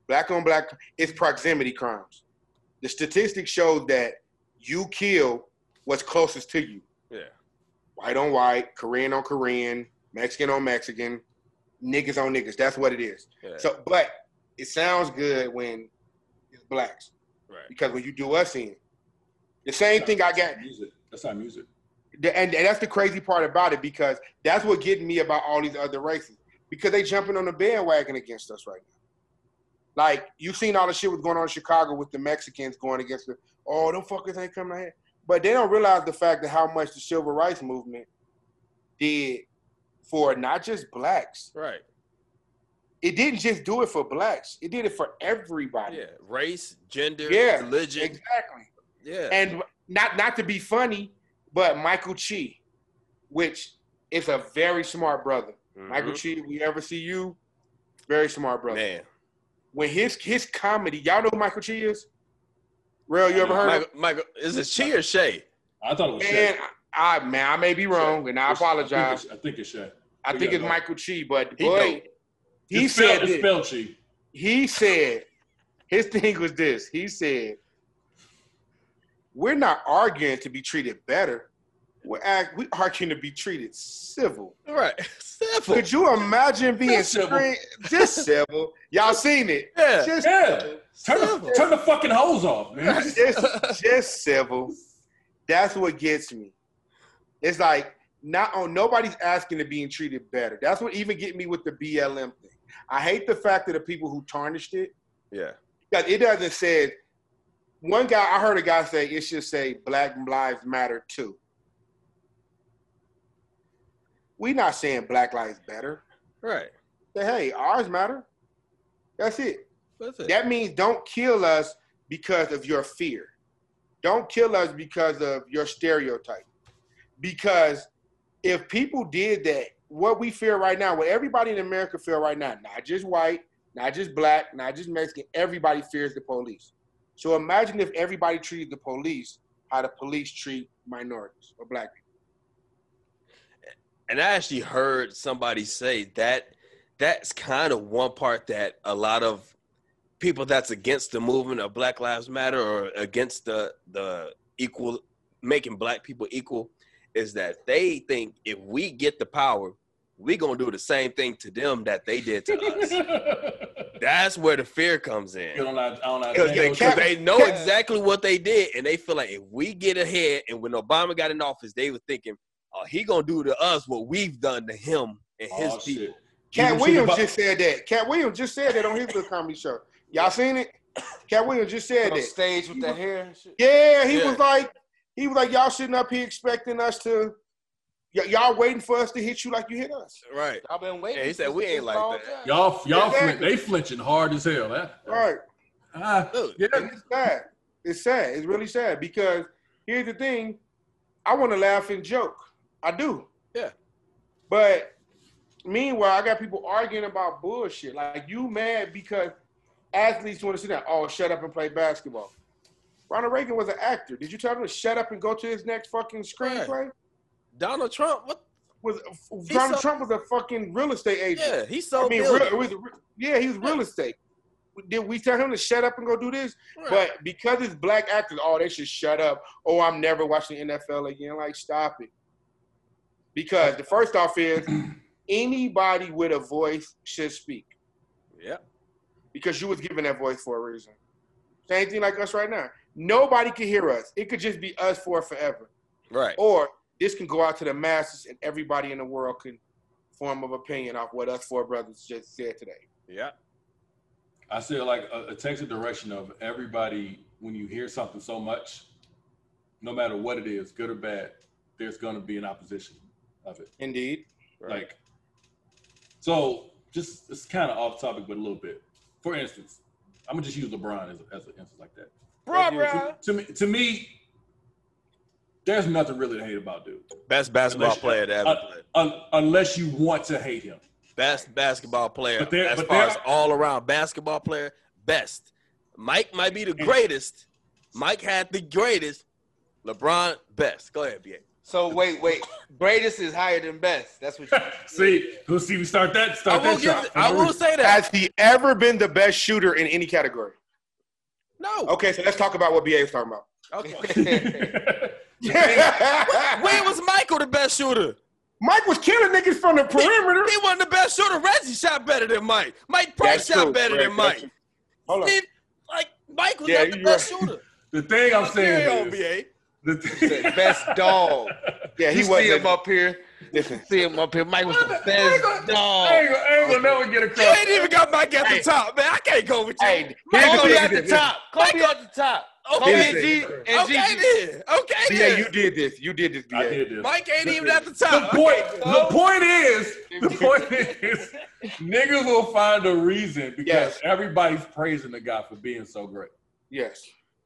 Black on black it's proximity crimes. The statistics show that you kill what's closest to you. Yeah. White on white, Korean on Korean, Mexican on Mexican, niggas on niggas. That's what it is. Yeah. So, but it sounds good when it's blacks right. because when you do us in, the same thing I got, Music. That's not music. the- and, and that's the crazy part about it because that's what getting me about all these other races because they jumping on the bandwagon against us right now. Like you seen all the shit was going on in Chicago with the Mexicans going against the oh them fuckers ain't coming out here, but they don't realize the fact that how much the civil rights movement did for not just blacks. Right. It didn't just do it for blacks. It did it for everybody. Yeah. Race, gender, Yeah, religion. Exactly. Yeah. and not not to be funny, but Michael Chi, which is a very smart brother. Michael Mhm. Chi, we ever see you, very smart brother. Man. When his his comedy, y'all know who Michael Chi is? Real, you ever heard of? Michael, Michael, is it Chi or Shay? I thought it was Man, Shay. I man, I may be wrong, and I It's- apologize. think it's- I think it's Shay. I think yeah, it's. Michael Chi, but He boy, dope. He It's said this. spelled he said his thing was this. He said, "We're not arguing to be treated better. We're act, we arguing to be treated civil." Right. [LAUGHS] civil. Could you imagine being Just civil. screen, just [LAUGHS] civil? Y'all seen it? Yeah. Just, Yeah. Turn the, turn the fucking hose off, man. just, just civil. That's what gets me. It's like not on nobody's asking to being treated better. That's what even get me with the BLM thing. I hate the fact that the people who tarnished it Yeah. because it doesn't say. One guy I heard a guy say it should say Black Lives Matter too. We not saying Black Lives Better. Right. Say hey, ours matter. That's it. That's it. That means don't kill us because of your fear. Don't kill us because of your stereotype. Because if people did that, what we feel right now, what everybody in America feel right now, not just white, not just black, not just Mexican, everybody fears the police. So imagine if everybody treated the police how the police treat minorities or black people. and I actually heard somebody say that that's kind of one part that a lot of people that's against the movement of Black Lives Matter or against the the equal making black people equal is that they think if we get the power, we gonna do the same thing to them that they did to us. [LAUGHS] That's where the fear comes in. on that, on that Because they they know exactly what they did, and they feel like if we get ahead, and when Obama got in office, they were thinking, "Oh, he gonna do to us what we've done to him and his Oh, people." shit. Katt Williams just said that. Katt Williams just said that on his little comedy show. Y'all seen it? Katt Williams just said on that. stage with that hair. and shit. Yeah, he Yeah. was like, he was like, y'all sitting up here expecting us to, y- y'all waiting for us to hit you like you hit us. Right. I've been waiting. Yeah, he said we ain't like that. time. Y'all, y'all, Exactly. flinch, they flinching hard as hell. Huh? Right. Ah, Look, yeah. It's sad. It's sad. It's really sad because here's the thing. I want to laugh and joke. I do. Yeah. But meanwhile, I got people arguing about bullshit. Like you mad because athletes want to sit down. Oh, shut up and play basketball. Ronald Reagan was an actor. Did you tell him to shut up and go to his next fucking screenplay? Donald Trump, what? Was uh, Donald so- Trump was a fucking real estate agent? Yeah, he's so I mean, real, was, yeah, he was real estate. Did we tell him to shut up and go do this? Right. But because it's black actors, oh, they should shut up. Oh, I'm never watching the NFL again. Like, stop it. Because the first off is [CLEARS THROAT] anybody with a voice should speak yeah, because you was given that voice for a reason. Same thing like us right now. Nobody can hear us. It could just be us for forever. right. Or this can go out to the masses and everybody in the world can form of opinion off what us four brothers just said today. Yeah, I feel like uh, it takes a direction of everybody when you hear something so much, no matter what it is, good or bad, there's going to be an opposition of it. Indeed. right. Like, so just it's kind of off topic, but a little bit. For instance, I'm gonna just use LeBron as, as an instance like that. Bruh, You bruh. To, to me, to me, there's nothing really to hate about dude. Best basketball Unless- player to ever uh, play. Un- unless you want to hate him. Best basketball player But there- as but far there- as all around basketball player. Best. Mike might be the greatest. Mike had the greatest. LeBron best. Go ahead, BA. So wait, wait. Greatest is higher than best. That's what you [LAUGHS] see, we'll see. We start that. I Start will that give. shot. I will say that. Has he ever been the best shooter in any category? No. Okay, so let's talk about what BA was talking about. Okay. [LAUGHS] When was Michael the best shooter? Mike was killing niggas from the perimeter. He wasn't the best shooter. Reggie shot better than Mike. Mike Price That's shot true. better Right, than Mike. true. Hold on. Steve, like Mike was Yeah, not the best right. shooter. [LAUGHS] the thing I'm Carry saying on, is, BA. the thing, best dog. Yeah, he You see wasn't. him up here. Listen, [LAUGHS] See him up here. Mike was the ain't best gonna- dog. I ain't gonna, I ain't gonna never get You ain't even got Mike at the top, man. I can't go with you. hey, Mike here's the Kobe at the top. Kobe at the top. Kobe Here's and the G thing. and okay Gigi. then. Okay BA, then. you did this. You did this, BA. I did this. Mike ain't even at the top. The top. point, Okay, the point is, the point is, niggas will find a reason because Yes. everybody's praising the guy for being so great. Yes.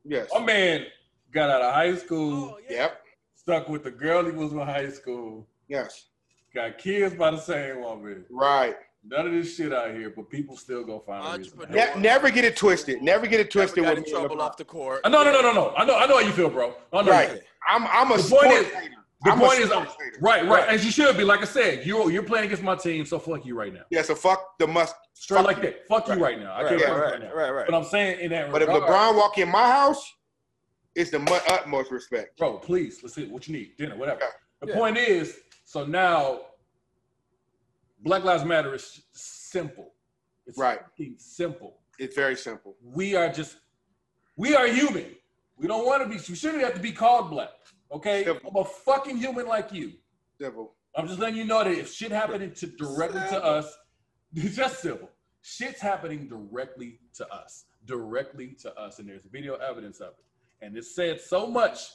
Yes. My man got out of high school, Oh, yeah. Yep. stuck with the girl he was in high school, Yes. got kids by the same woman. Right. None of this shit out here, but people still go find a reason. to hate. Entrepreneur. Ne- never get it twisted. Never get it Never twisted got with in trouble off the court. Uh, No, no, no, no, no. I know, I know how you feel, bro. I know right. I'm. I'm a The sports point is- The I'm point is, sports right, right, as you should be. Like I said, you're you're playing against my team, so fuck you right now. Yeah, so fuck the must. Straight fuck like you. that. Fuck you right now. I Right, can't right, fuck you right, right now. right, right. But I'm saying in that But if LeBron walk in my house, it's the utmost respect. bro, please, let's see what you need, dinner, whatever. The Yeah. point is, so now Black Lives Matter is simple. It's Right. simple. It's very simple. We are just, we are human. We don't want to be. We shouldn't have to be called black. Okay, Simple. I'm a fucking human like you. Simple. I'm just letting you know that if shit happening to directly to us, [LAUGHS] it's just simple. Shit's happening directly to us, directly to us, and there's video evidence of it. And it's said so much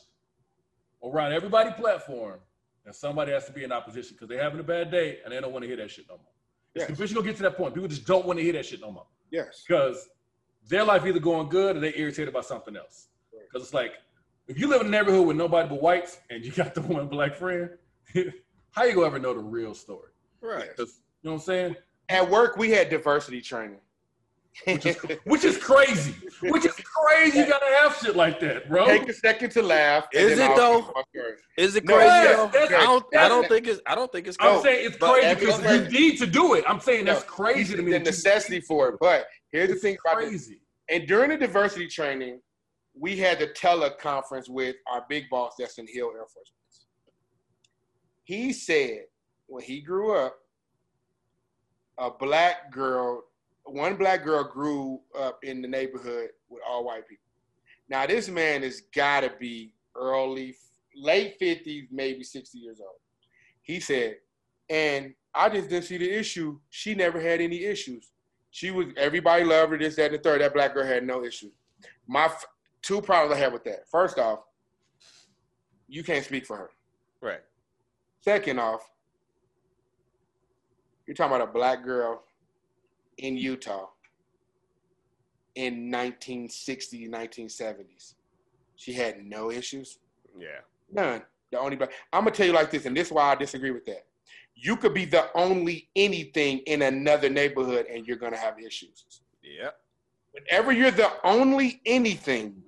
around everybody platform that somebody has to be in opposition because they're having a bad day and they don't want to hear that shit no more. It's Yes. eventually gonna get to that point. People just don't want to hear that shit no more Yes. because their life either going good or they're irritated by something else. Because it's like if you live in a neighborhood with nobody but whites and you got the [LAUGHS] one black friend, [LAUGHS] how you gonna ever know the real story? Right. you know what I'm saying? At work, we had diversity training. Which is, which is crazy. Which is crazy. You gotta have shit like that, bro. Take a second to laugh. Is it though? finish my story. Is it No, crazy yes, though? that's- I don't. I don't think it's. I don't think it's. I'm saying it's but crazy because you need to do it. I'm saying that's No, crazy to me. The necessity for it. But here's the It's thing about it. crazy. And during the diversity training, we had the teleconference with our big boss that's in Hill Air Force Base. He said when he grew up, a black girl, one black girl grew up in the neighborhood with all white people. Now this man has got to be early, late 50s, maybe 60 years old. He said, and I just didn't see the issue. She never had any issues. She was everybody loved her. This, that, and the third. That black girl had no issue. My f- two problems I have with that. First off, you can't speak for her. Right. Second off, you're talking about a black girl in Utah in 1960s, 1970s. She had no issues. Yeah. None. The only black. I'm gonna tell you like this, and this is why I disagree with that. You could be the only anything in another neighborhood, and you're gonna have issues. Yeah. Whenever you're the only anything,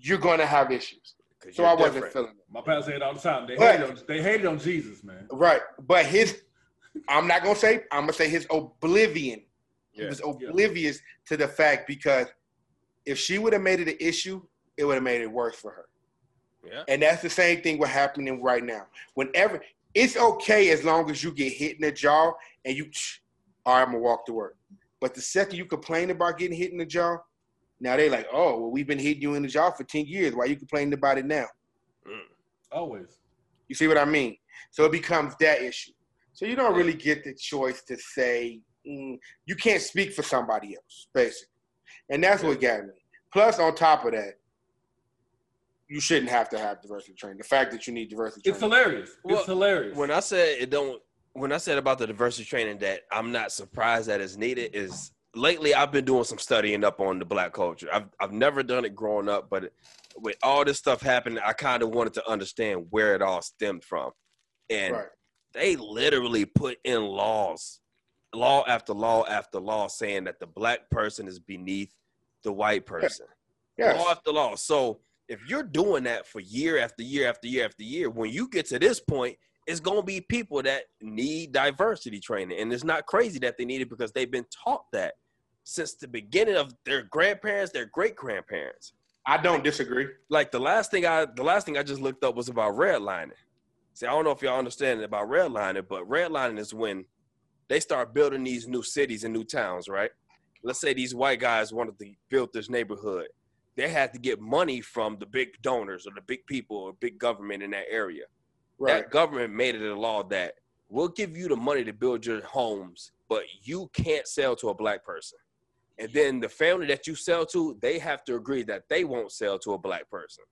you're gonna have issues. So you're I wasn't feeling it. My pastor said it all the time. They But- hated on, they hated on Jesus, man. Right, but his, I'm not gonna say. I'm gonna say his oblivion. He Yeah. was oblivious to the fact because if she would have made it an issue, it would have made it worse for her. Yeah. And that's the same thing what's happening right now. Whenever it's okay as long as you get hit in the jaw and you, all right, I'm gonna walk to work. But the second you complain about getting hit in the jaw, now they're like, oh, well, we've been hitting you in the jaw for ten years. Why you complaining about it now? Always. You see what I mean? So it becomes that issue. So you don't really get the choice to say mm, Mm, you can't speak for somebody else, basically, and that's what got me. Plus, on top of that, you shouldn't have to have diversity training. The fact that you need diversity It's training. hilarious. Well, it's hilarious. When I said it don't, when I said about the diversity training that I'm not surprised that it's needed is lately I've been doing some studying up on the black culture. I've I've never done it growing up, but with all this stuff happening, I kind of wanted to understand where it all stemmed from, and Right. they literally put in laws, law after law after law, saying that the black person is beneath the white person. Yes. Law after law. So if you're doing that for year after year after year after year, when you get to this point, it's gonna be people that need diversity training, and it's not crazy that they need it because they've been taught that since the beginning of their grandparents, their great grandparents. I don't disagree. Like the last thing I, the last thing I just looked up was about redlining. See, I don't know if y'all understand about redlining, but redlining is when they start building these new cities and new towns, right? Let's say these white guys wanted to build this neighborhood. They had to get money from the big donors or the big people or big government in that area. Right. That government made it a law that we'll give you the money to build your homes, but you can't sell to a black person. And then the family that you sell to, they have to agree that they won't sell to a black person.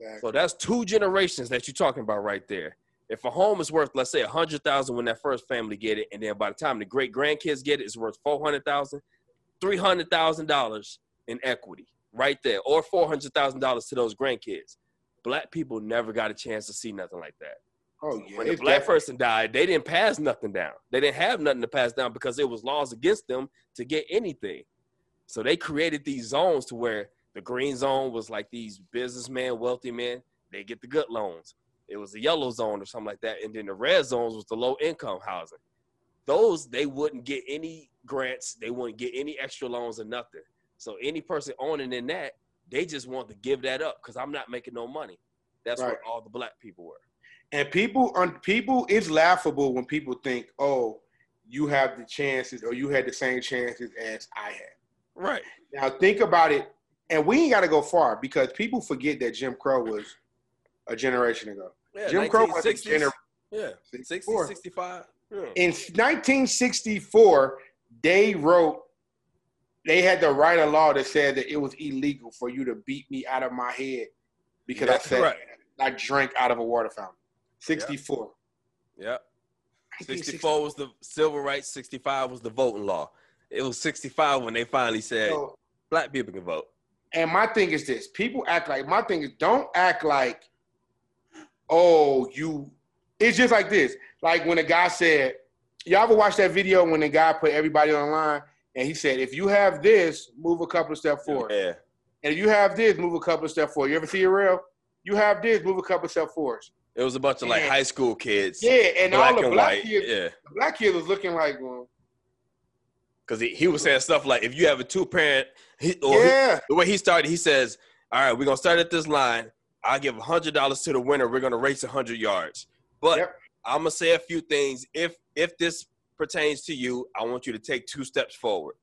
Exactly. So that's two generations that you're talking about right there. If a home is worth, let's say, a hundred thousand when that first family get it, and then by the time the great grandkids get it, it's worth four hundred thousand, three hundred thousand dollars in equity right there, or four hundred thousand dollars to those grandkids. Black people never got a chance to see nothing like that. oh yeah. when it's black definitely- person died, they didn't pass nothing down. They didn't have nothing to pass down because there was laws against them to get anything. So they created these zones to where the green zone was like these businessmen, wealthy men, they get the good loans. It was the yellow zone or something like that. And then the red zones was the low income housing. Those they wouldn't get any grants, they wouldn't get any extra loans or nothing. So any person owning in that, they just want to give that up because I'm not making no money. That's Right. what all the black people were. And people on people it's laughable when people think, oh, you have the chances or you had the same chances as I had. Right. Now think about it, and we ain't got to go far because people forget that Jim Crow was a generation ago. Yeah, Jim Crow was a 1960s. gener- Yeah, 60, 65. Yeah. In 1964, they wrote, they had to write a law that said that it was illegal for you to beat me out of my head because I said. I drank out of a water fountain. 64. Yeah. 64 was the civil rights, 65 was the voting law. It was 65 when they finally said So, black people can vote. and my thing is this: people act like my thing is don't act like, oh, you. It's just like this. Like when a guy said, y'all ever watch that video when the guy put everybody online and he said, if you have this, move a couple of steps forward. Yeah. And if you have this, move a couple of steps forward. You ever see it real? You have this, move a couple of steps forward. It was a bunch of like Yeah. high school kids. Yeah, and black all the and black kids, Yeah. the black kids was looking like, well, Because he, he was saying stuff like if you have a two parent, he, or he- yeah, the way he started, he says, All right, we're going to start at this line. I'll give $100 to the winner. We're going to race 100 yards. But Yep. I'm going to say a few things. If if this pertains to you, I want you to take two steps forward.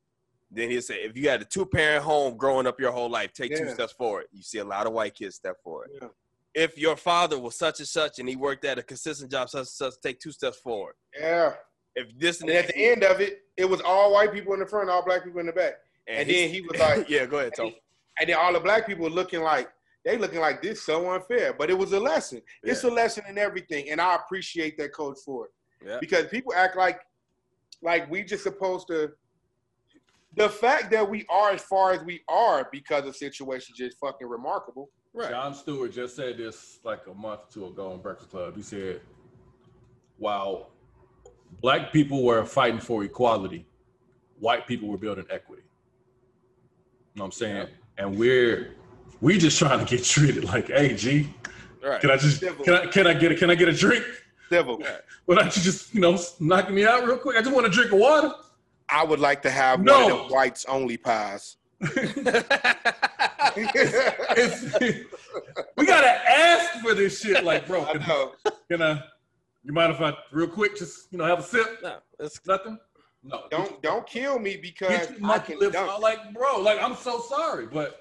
Then he'll say, if you had a two parent home growing up your whole life, take two steps forward. You see a lot of white kids step forward. Yeah. If your father was such and such and he worked at a consistent job, such and such, take two steps forward. yeah. If this And at the end of it, it was all white people in the front, all black people in the back. And then he was like, [LAUGHS] yeah, go ahead, Tom. and then all the black people were looking like they looking like this so unfair. But it was a lesson. It's a lesson in everything, and I appreciate that coach for it Yeah. because people act like like we just supposed to. The fact that we are as far as we are because of situations just fucking remarkable. Right. Jon Stewart just said this like a month or two ago on Breakfast Club. He said, while black people were fighting for equality, white people were building equity. You know what I'm saying? And we're we just trying to get treated like, hey G, Right. can I just can I can I get a can I get a drink? Devil, Why don't you just, you know, knock me out real quick? I just want a drink of water. I would like to have one No. of them whites only pies. It's, [LAUGHS] we gotta ask for this shit. Like, bro, I can, know. can I? You mind if I, real quick, just you know, have a sip? no, it's Nothing. No. Don't don't kill me because I can lips dunk. Like, bro, like I'm so sorry, but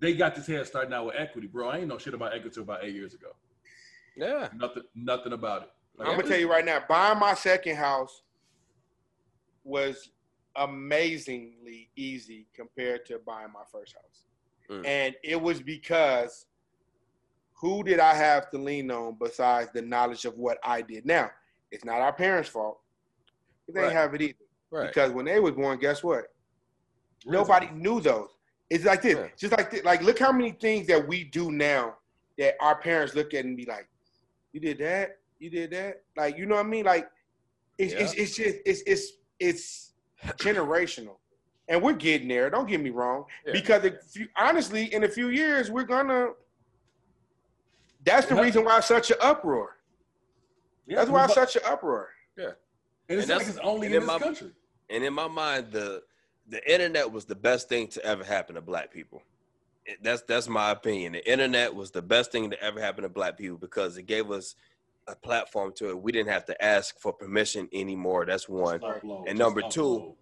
they got this head starting out with equity, bro. I ain't know shit about equity till about eight years ago. yeah. Nothing, nothing about it. Like, I'm gonna tell you right now, buying my second house was amazingly easy compared to buying my first house. Mm. And it was because who did I have to lean on besides the knowledge of what I did? Now, it's not our parents' fault. They Right. didn't have it either. Right. Because when they was born, guess what? Nobody knew those. It's like this. Yeah. Just like this. Like look how many things that we do now that our parents look at and be like, "You did that? You did that?" Like you know what I mean? Like it's it's, it's just it's it's it's generational, and we're getting there. Don't get me wrong. Yeah. Because if you, honestly, in a few years, we're gonna. That's the Yeah. reason why such an uproar. Yeah, That's why but- such an uproar. and it's and like that's- it's only in in this my- country. And in my mind, the the internet was the best thing to ever happen to black people. It- That's that's my opinion. The internet was the best thing to ever happen to black people because it gave us a platform to it. We didn't have to ask for permission anymore. That's one. Upload, And number two, upload.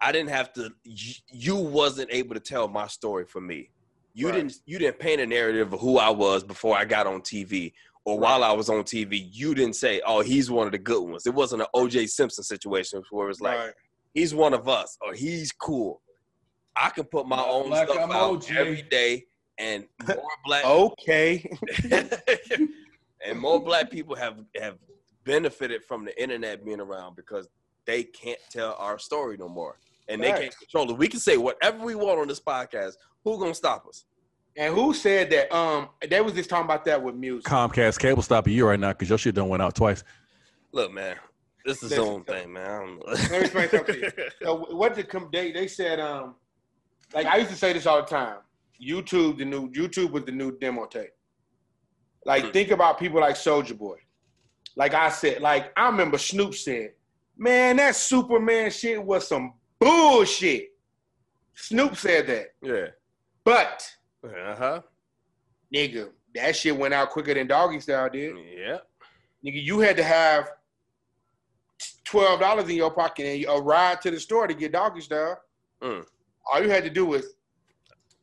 I didn't have to. You, you wasn't able to tell my story for me. You Right. didn't. You didn't paint a narrative of who I was before I got on TV, or while I was on TV. You didn't say, "Oh, he's one of the good ones." It wasn't an O.J. Simpson situation where it was like, Right. "He's one of us," or "He's cool." I can put my Black- own black stuff out emoji. every day, and more [LAUGHS] black Okay. [LAUGHS] and more black people have have benefited from the internet being around because they can't tell our story no more and they can't control it. We can say whatever we want on this podcast. Who gonna stop us? And who said that? Um, they was just talking about that with music. Comcast cable stopping you right now because your shit done went out twice. Look, man, this is Listen, his own thing, man. I don't know. Let me explain something to you. [LAUGHS] So what did come? They they said um, like I used to say this all the time. YouTube, the new YouTube was the new demo tape. Like Hmm. think about people like Soulja Boy. Like I said, like I remember Snoop said, "Man, that Superman shit was some bullshit." Snoop said that, yeah. but Uh huh. nigga, that shit went out quicker than Doggystyle did. Yeah. Nigga, you had to have twelve dollars in your pocket and a ride to the store to get Doggystyle. Mm. All you had to do was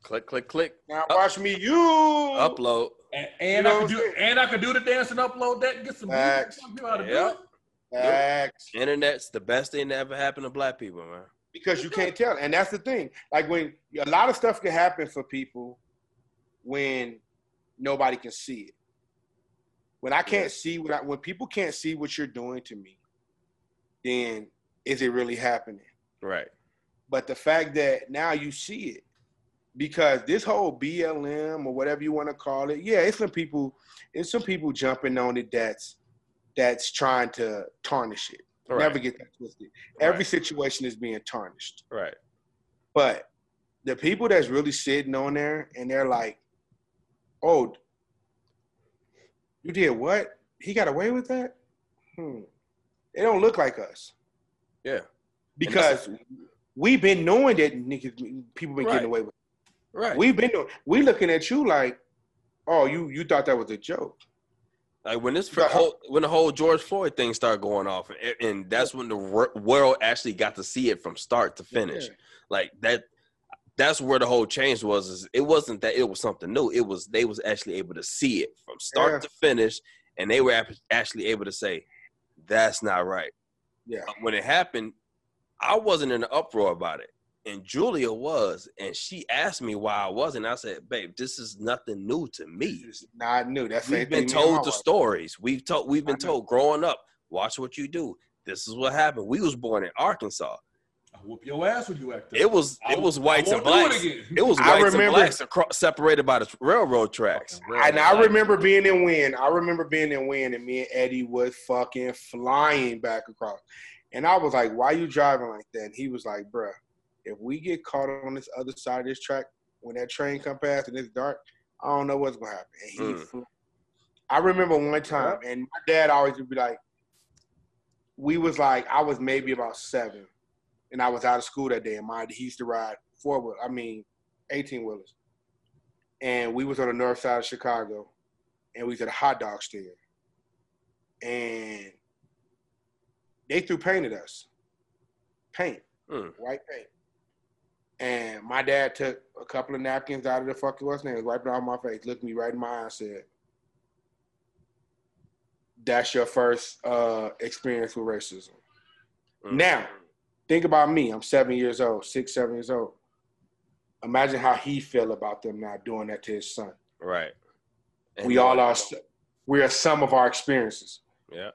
Click, click, click. now Up- watch me you Upload. And, and You know I what could do and I could do the dance and upload that and get some Facts. music. You know how to Yeah. do it. Facts. Internet's the best thing that ever happened to black people, man. because you can't tell. And that's the thing. Like when a lot of stuff can happen for people when nobody can see it. When I can't see what I, when people can't see what you're doing to me, then is it really happening? Right. But the fact that now you see it, because this whole BLM or whatever you want to call it, yeah, it's some people, it's some people jumping on it that's that's trying to tarnish it. Right. Never get that twisted. Every situation is being tarnished. Right. But the people that's really sitting on there and they're like, "Oh, you did what? He got away with that?" Hmm. They don't look like us Yeah. because we've been knowing that niggas, people been Right. getting away with. Right. We've been we looking at you like, "Oh, you you thought that was a joke." Like when this whole, when the whole George Floyd thing started going off, and, and that's when the world actually got to see it from start to finish. Yeah. Like that, that's where the whole change was. Is it wasn't that it was something new. It was they was actually able to see it from start Yeah. to finish, and they were actually able to say, "That's not right." Yeah. When it happened, I wasn't in an uproar about it, and Julia was, and she asked me why I wasn't. I said, "Babe, this is nothing new to me." It's not new. That's We've been told the stories. We've told we've been told growing up. Watch what you do. This is what happened. We was born in Arkansas. I whoop your ass when you act up. It was I it was whites and blacks. It. It was I whites and remember- blacks across, separated by the railroad tracks. And I remember being in Wynne. I remember being in Wynne, and me and Eddie was fucking flying back across. And I was like, "Why you driving like that?" And he was like, "Bruh, if we get caught on this other side of this track when that train come past and it's dark, I don't know what's gonna happen." And he, Mm. flew. I remember one time, and my dad always would be like, "We was like, I was maybe about seven, and I was out of school that day, and my he used to ride four wheel, I mean, eighteen wheelers." and we was on the north side of Chicago, and we was at a hot dog stand, and they threw paint at us, paint, Mm. white paint, and my dad took a couple of napkins out of the fucking what's name, wiped it off my face, looked me right in my eye, and said, "That's your first uh, experience with racism." Mm. Now, think about me. I'm seven years old, six, seven years old. Imagine how he feel about them not doing that to his son. right. And we all are. We are some of our experiences. Yeah.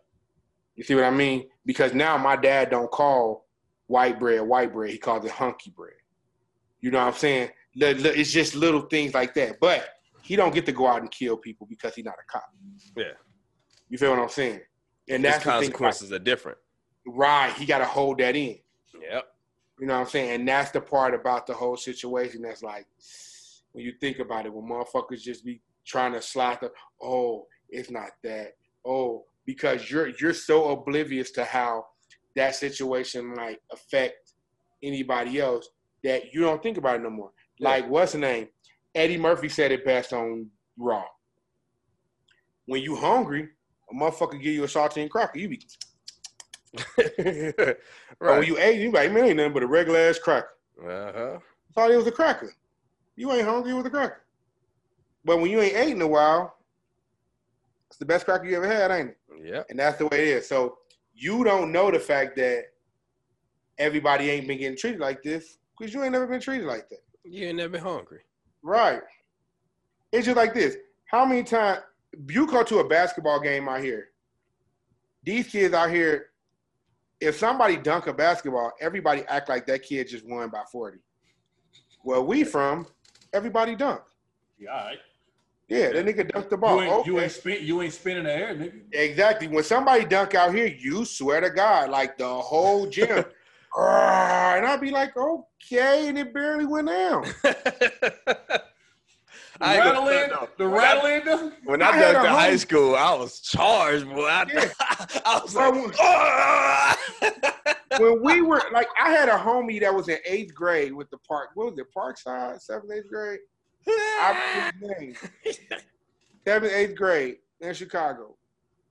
You see what I mean? Because now my dad don't call white bread white bread. He calls it hunky bread. You know what I'm saying? it's just little things like that. But he don't get to go out and kill people because he's not a cop. Yeah. You feel what I'm saying? And His that's the thing. Like, consequences are different. right. He got to hold that in. Yep. You know what I'm saying? And that's the part about the whole situation that's like, when you think about it, when motherfuckers just be trying to slide the, oh, it's not that. Oh, because you're you're so oblivious to how that situation might affect anybody else that you don't think about it no more. Yeah. Like what's the name? Eddie Murphy said it best on Raw. When you hungry, a motherfucker give you a saltine cracker, you be. [LAUGHS] But when you ate, you like, man, ain't nothing but a regular ass cracker. Uh-huh. Thought it was a cracker. You ain't hungry, with a cracker. But when you ain't ate in a while, it's the best cracker you ever had, ain't it? Yep. And that's the way it is. So you don't know the fact that everybody ain't been getting treated like this because you ain't never been treated like that. You ain't never been hungry. Right. It's just like this. How many times you go to a basketball game out here? These kids out here, if somebody dunk a basketball, everybody act like that kid just won by 40. Where we from, everybody dunk. Yeah, all right. Yeah, that nigga dunked the ball. You ain't, you ain't spin, you ain't spinning the air, nigga. Exactly. When somebody dunk out here, you swear to God, like the whole gym. [LAUGHS] "Ah," and I'd be like, okay, and it barely went down. [LAUGHS] I ain't gonna rattling, the rattling. the- When I I had dunked in high school, I was charged, boy. I, Yeah. [LAUGHS] I was Bro, like, [LAUGHS] when we were like, I had a homie that was in eighth grade with the park. What was it, Parkside, seventh, eighth grade? I his [LAUGHS] name. Seventh, eighth grade in Chicago.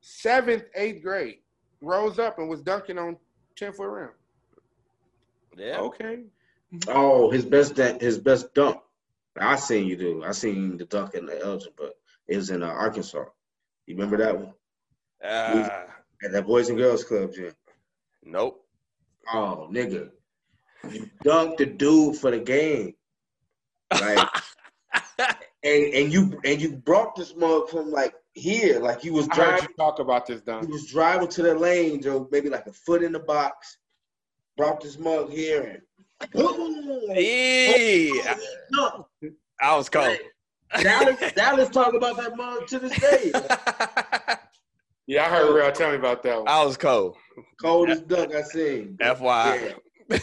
Seventh, eighth grade. Rose up and was dunking on 10 foot rim. yeah. Okay. Oh, his best da- his best dunk. I seen you do. I seen the dunk in the Elgin, but it was in uh, Arkansas. You remember that one Ah, at that Boys and Girls Club gym? nope. Oh, nigga, you dunked the dude for the game, like, [LAUGHS] and and you and you brought this mug from like here, like you was I heard driving. you talk about this He dunk. was driving to the lane, Joe, maybe like a foot in the box. Brought this mug here and boom, Yeah. dunk. I was cold. Dallas, [LAUGHS] Dallas talk about that mug to this day. [LAUGHS] Yeah, I heard Real tell me about that one. I was cold. Coldest dunk I seen. FYI. Yeah.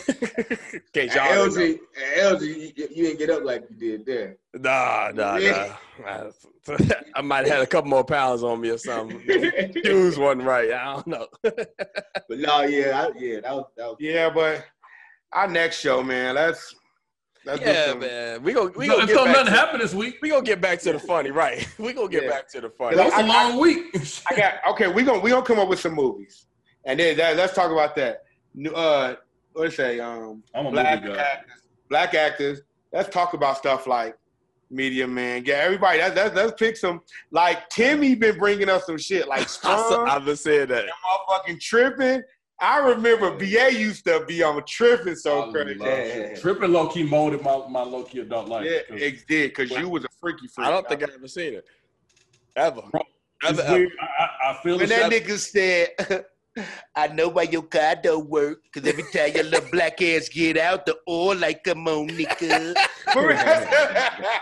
In case At y'all didn't LG, LG, you, you didn't get up like you did there. know. Nah, nah, Yeah. nah. [LAUGHS] I might have had a couple more pounds on me or something. Shoes wasn't right. I don't know. But no, yeah, I, yeah, that was that was. Yeah, but our next show, man, let's let's yeah, man. We gonna we So, gonna get back nothing to, happened this week. we gonna get back to the funny, right? [LAUGHS] We gonna get Yeah. back to the funny. That was a I- I- long week. I got okay. We gonna we gonna come up with some movies, and then that, let's talk about that. New, uh, what to say? Um, I'm a black movie guy. actors. Black actors. Let's talk about stuff like Meteor Man. Yeah, everybody. Let's, let's, let's pick some. Like Timmy been bringing us some shit like [LAUGHS] I, Sprung, I've been saying that. motherfucking tripping. I remember BA used to be on tripping so I crazy. love. Tripping low key molded my, my low key adult life. Yeah, 'cause it did because you was a freaky freak. I don't think I've ever seen it. Ever. Bro, Ever, ever. I, I, I feel when that shit- nigga said, [LAUGHS] I know why your car don't work, because every time your little black ass get out, the oil like, a on, nigga. [LAUGHS] [LAUGHS]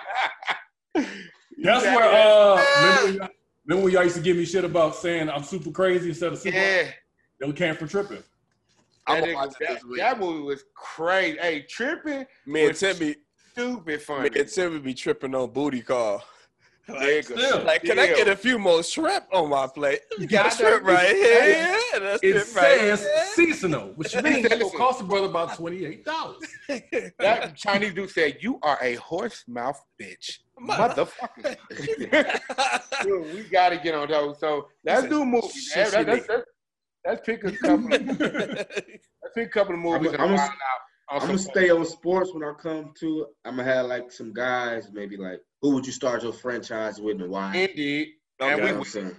That's where uh remember y'all, remember when y'all used to give me shit about saying I'm super crazy instead of super yeah. They came for tripping. I'm That, nigga- watch that, this week. that movie was crazy. Hey, tripping, Me and was Timmy, stupid funny. me and Timmy be tripping on booty call. Nigga. Still. Like, can I get a few more shrimp on my plate? You got a I know shrimp right here. Yeah, that's It it right says here. seasonal, which [LAUGHS] means that it will cost a brother about twenty eight dollars. That Chinese dude said, "You are a horse mouth bitch, motherfucker." [LAUGHS] Dude, we got to get on those. So let's do movies. Shit, man. she Let's, let's, let's pick [LAUGHS] a couple. let's pick a couple of movies. I'm- I'm- wild out on I'm gonna stay on sports when I come to. I'm gonna have like some guys, maybe like who would you start your franchise with and why? Indeed, You and know we what saying?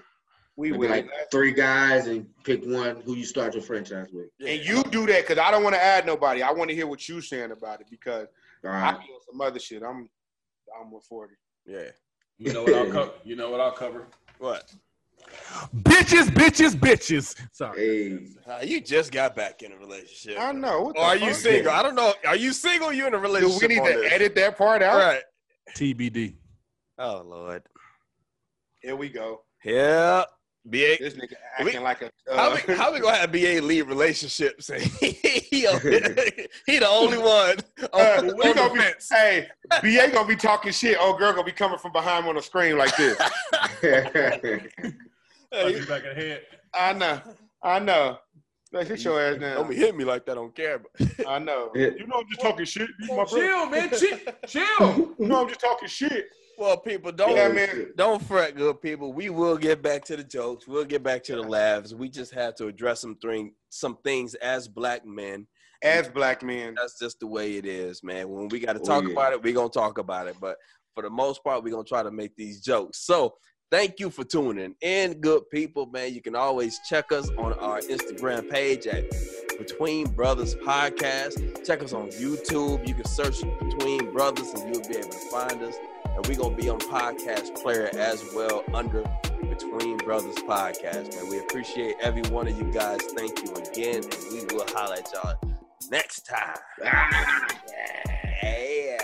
we Maybe will. like three guys and pick one who you start your franchise with. And you do that because I don't want to add nobody. I want to hear what you're saying about it because All I right. be on some other shit. I'm I'm with forty. Yeah. You know what I'll [LAUGHS] cover? You know what I'll cover? What? Bitches, bitches, bitches. Sorry. Hey, Uh, you just got back in a relationship. I know. What the Or are you fuck? single? I don't know. Are you single? or You in a Do relationship? we need on to this? edit that part out? All right. TBD. Oh Lord. Here we go. Yeah. BA. This nigga We- acting like a. How Uh, we, how we gonna have BA lead relationships? [LAUGHS] he, he the only one [LAUGHS] uh, we on gonna be, fence. hey, BA gonna be talking shit. Old girl gonna be coming from behind on the screen like this. [LAUGHS] Hey, back in the head. I know. I know. Like, sit your ass now. don't hit me like that on camera. But I know. Yeah. You know I'm just talking shit. You my brother. Chill, man. Chill. [LAUGHS] Chill. You know I'm just talking shit. Well, people, don't Yeah, man. don't fret, good people. We will get back to the jokes. We'll get back to the laughs. We just have to address some thing, some things as black men. As black men. That's just the way it is, man. When we got to Oh, talk yeah. about it, we're gonna talk about it. But for the most part, we're gonna try to make these jokes. So thank you for tuning in, good people, man. You can always check us on our Instagram page at Between Brothers Podcast. Check us on YouTube. You can search Between Brothers and you'll be able to find us. And we're gonna be on podcast player as well under Between Brothers Podcast. Man, we appreciate every one of you guys. Thank you again, and we will holler at y'all next time. [LAUGHS] Hey.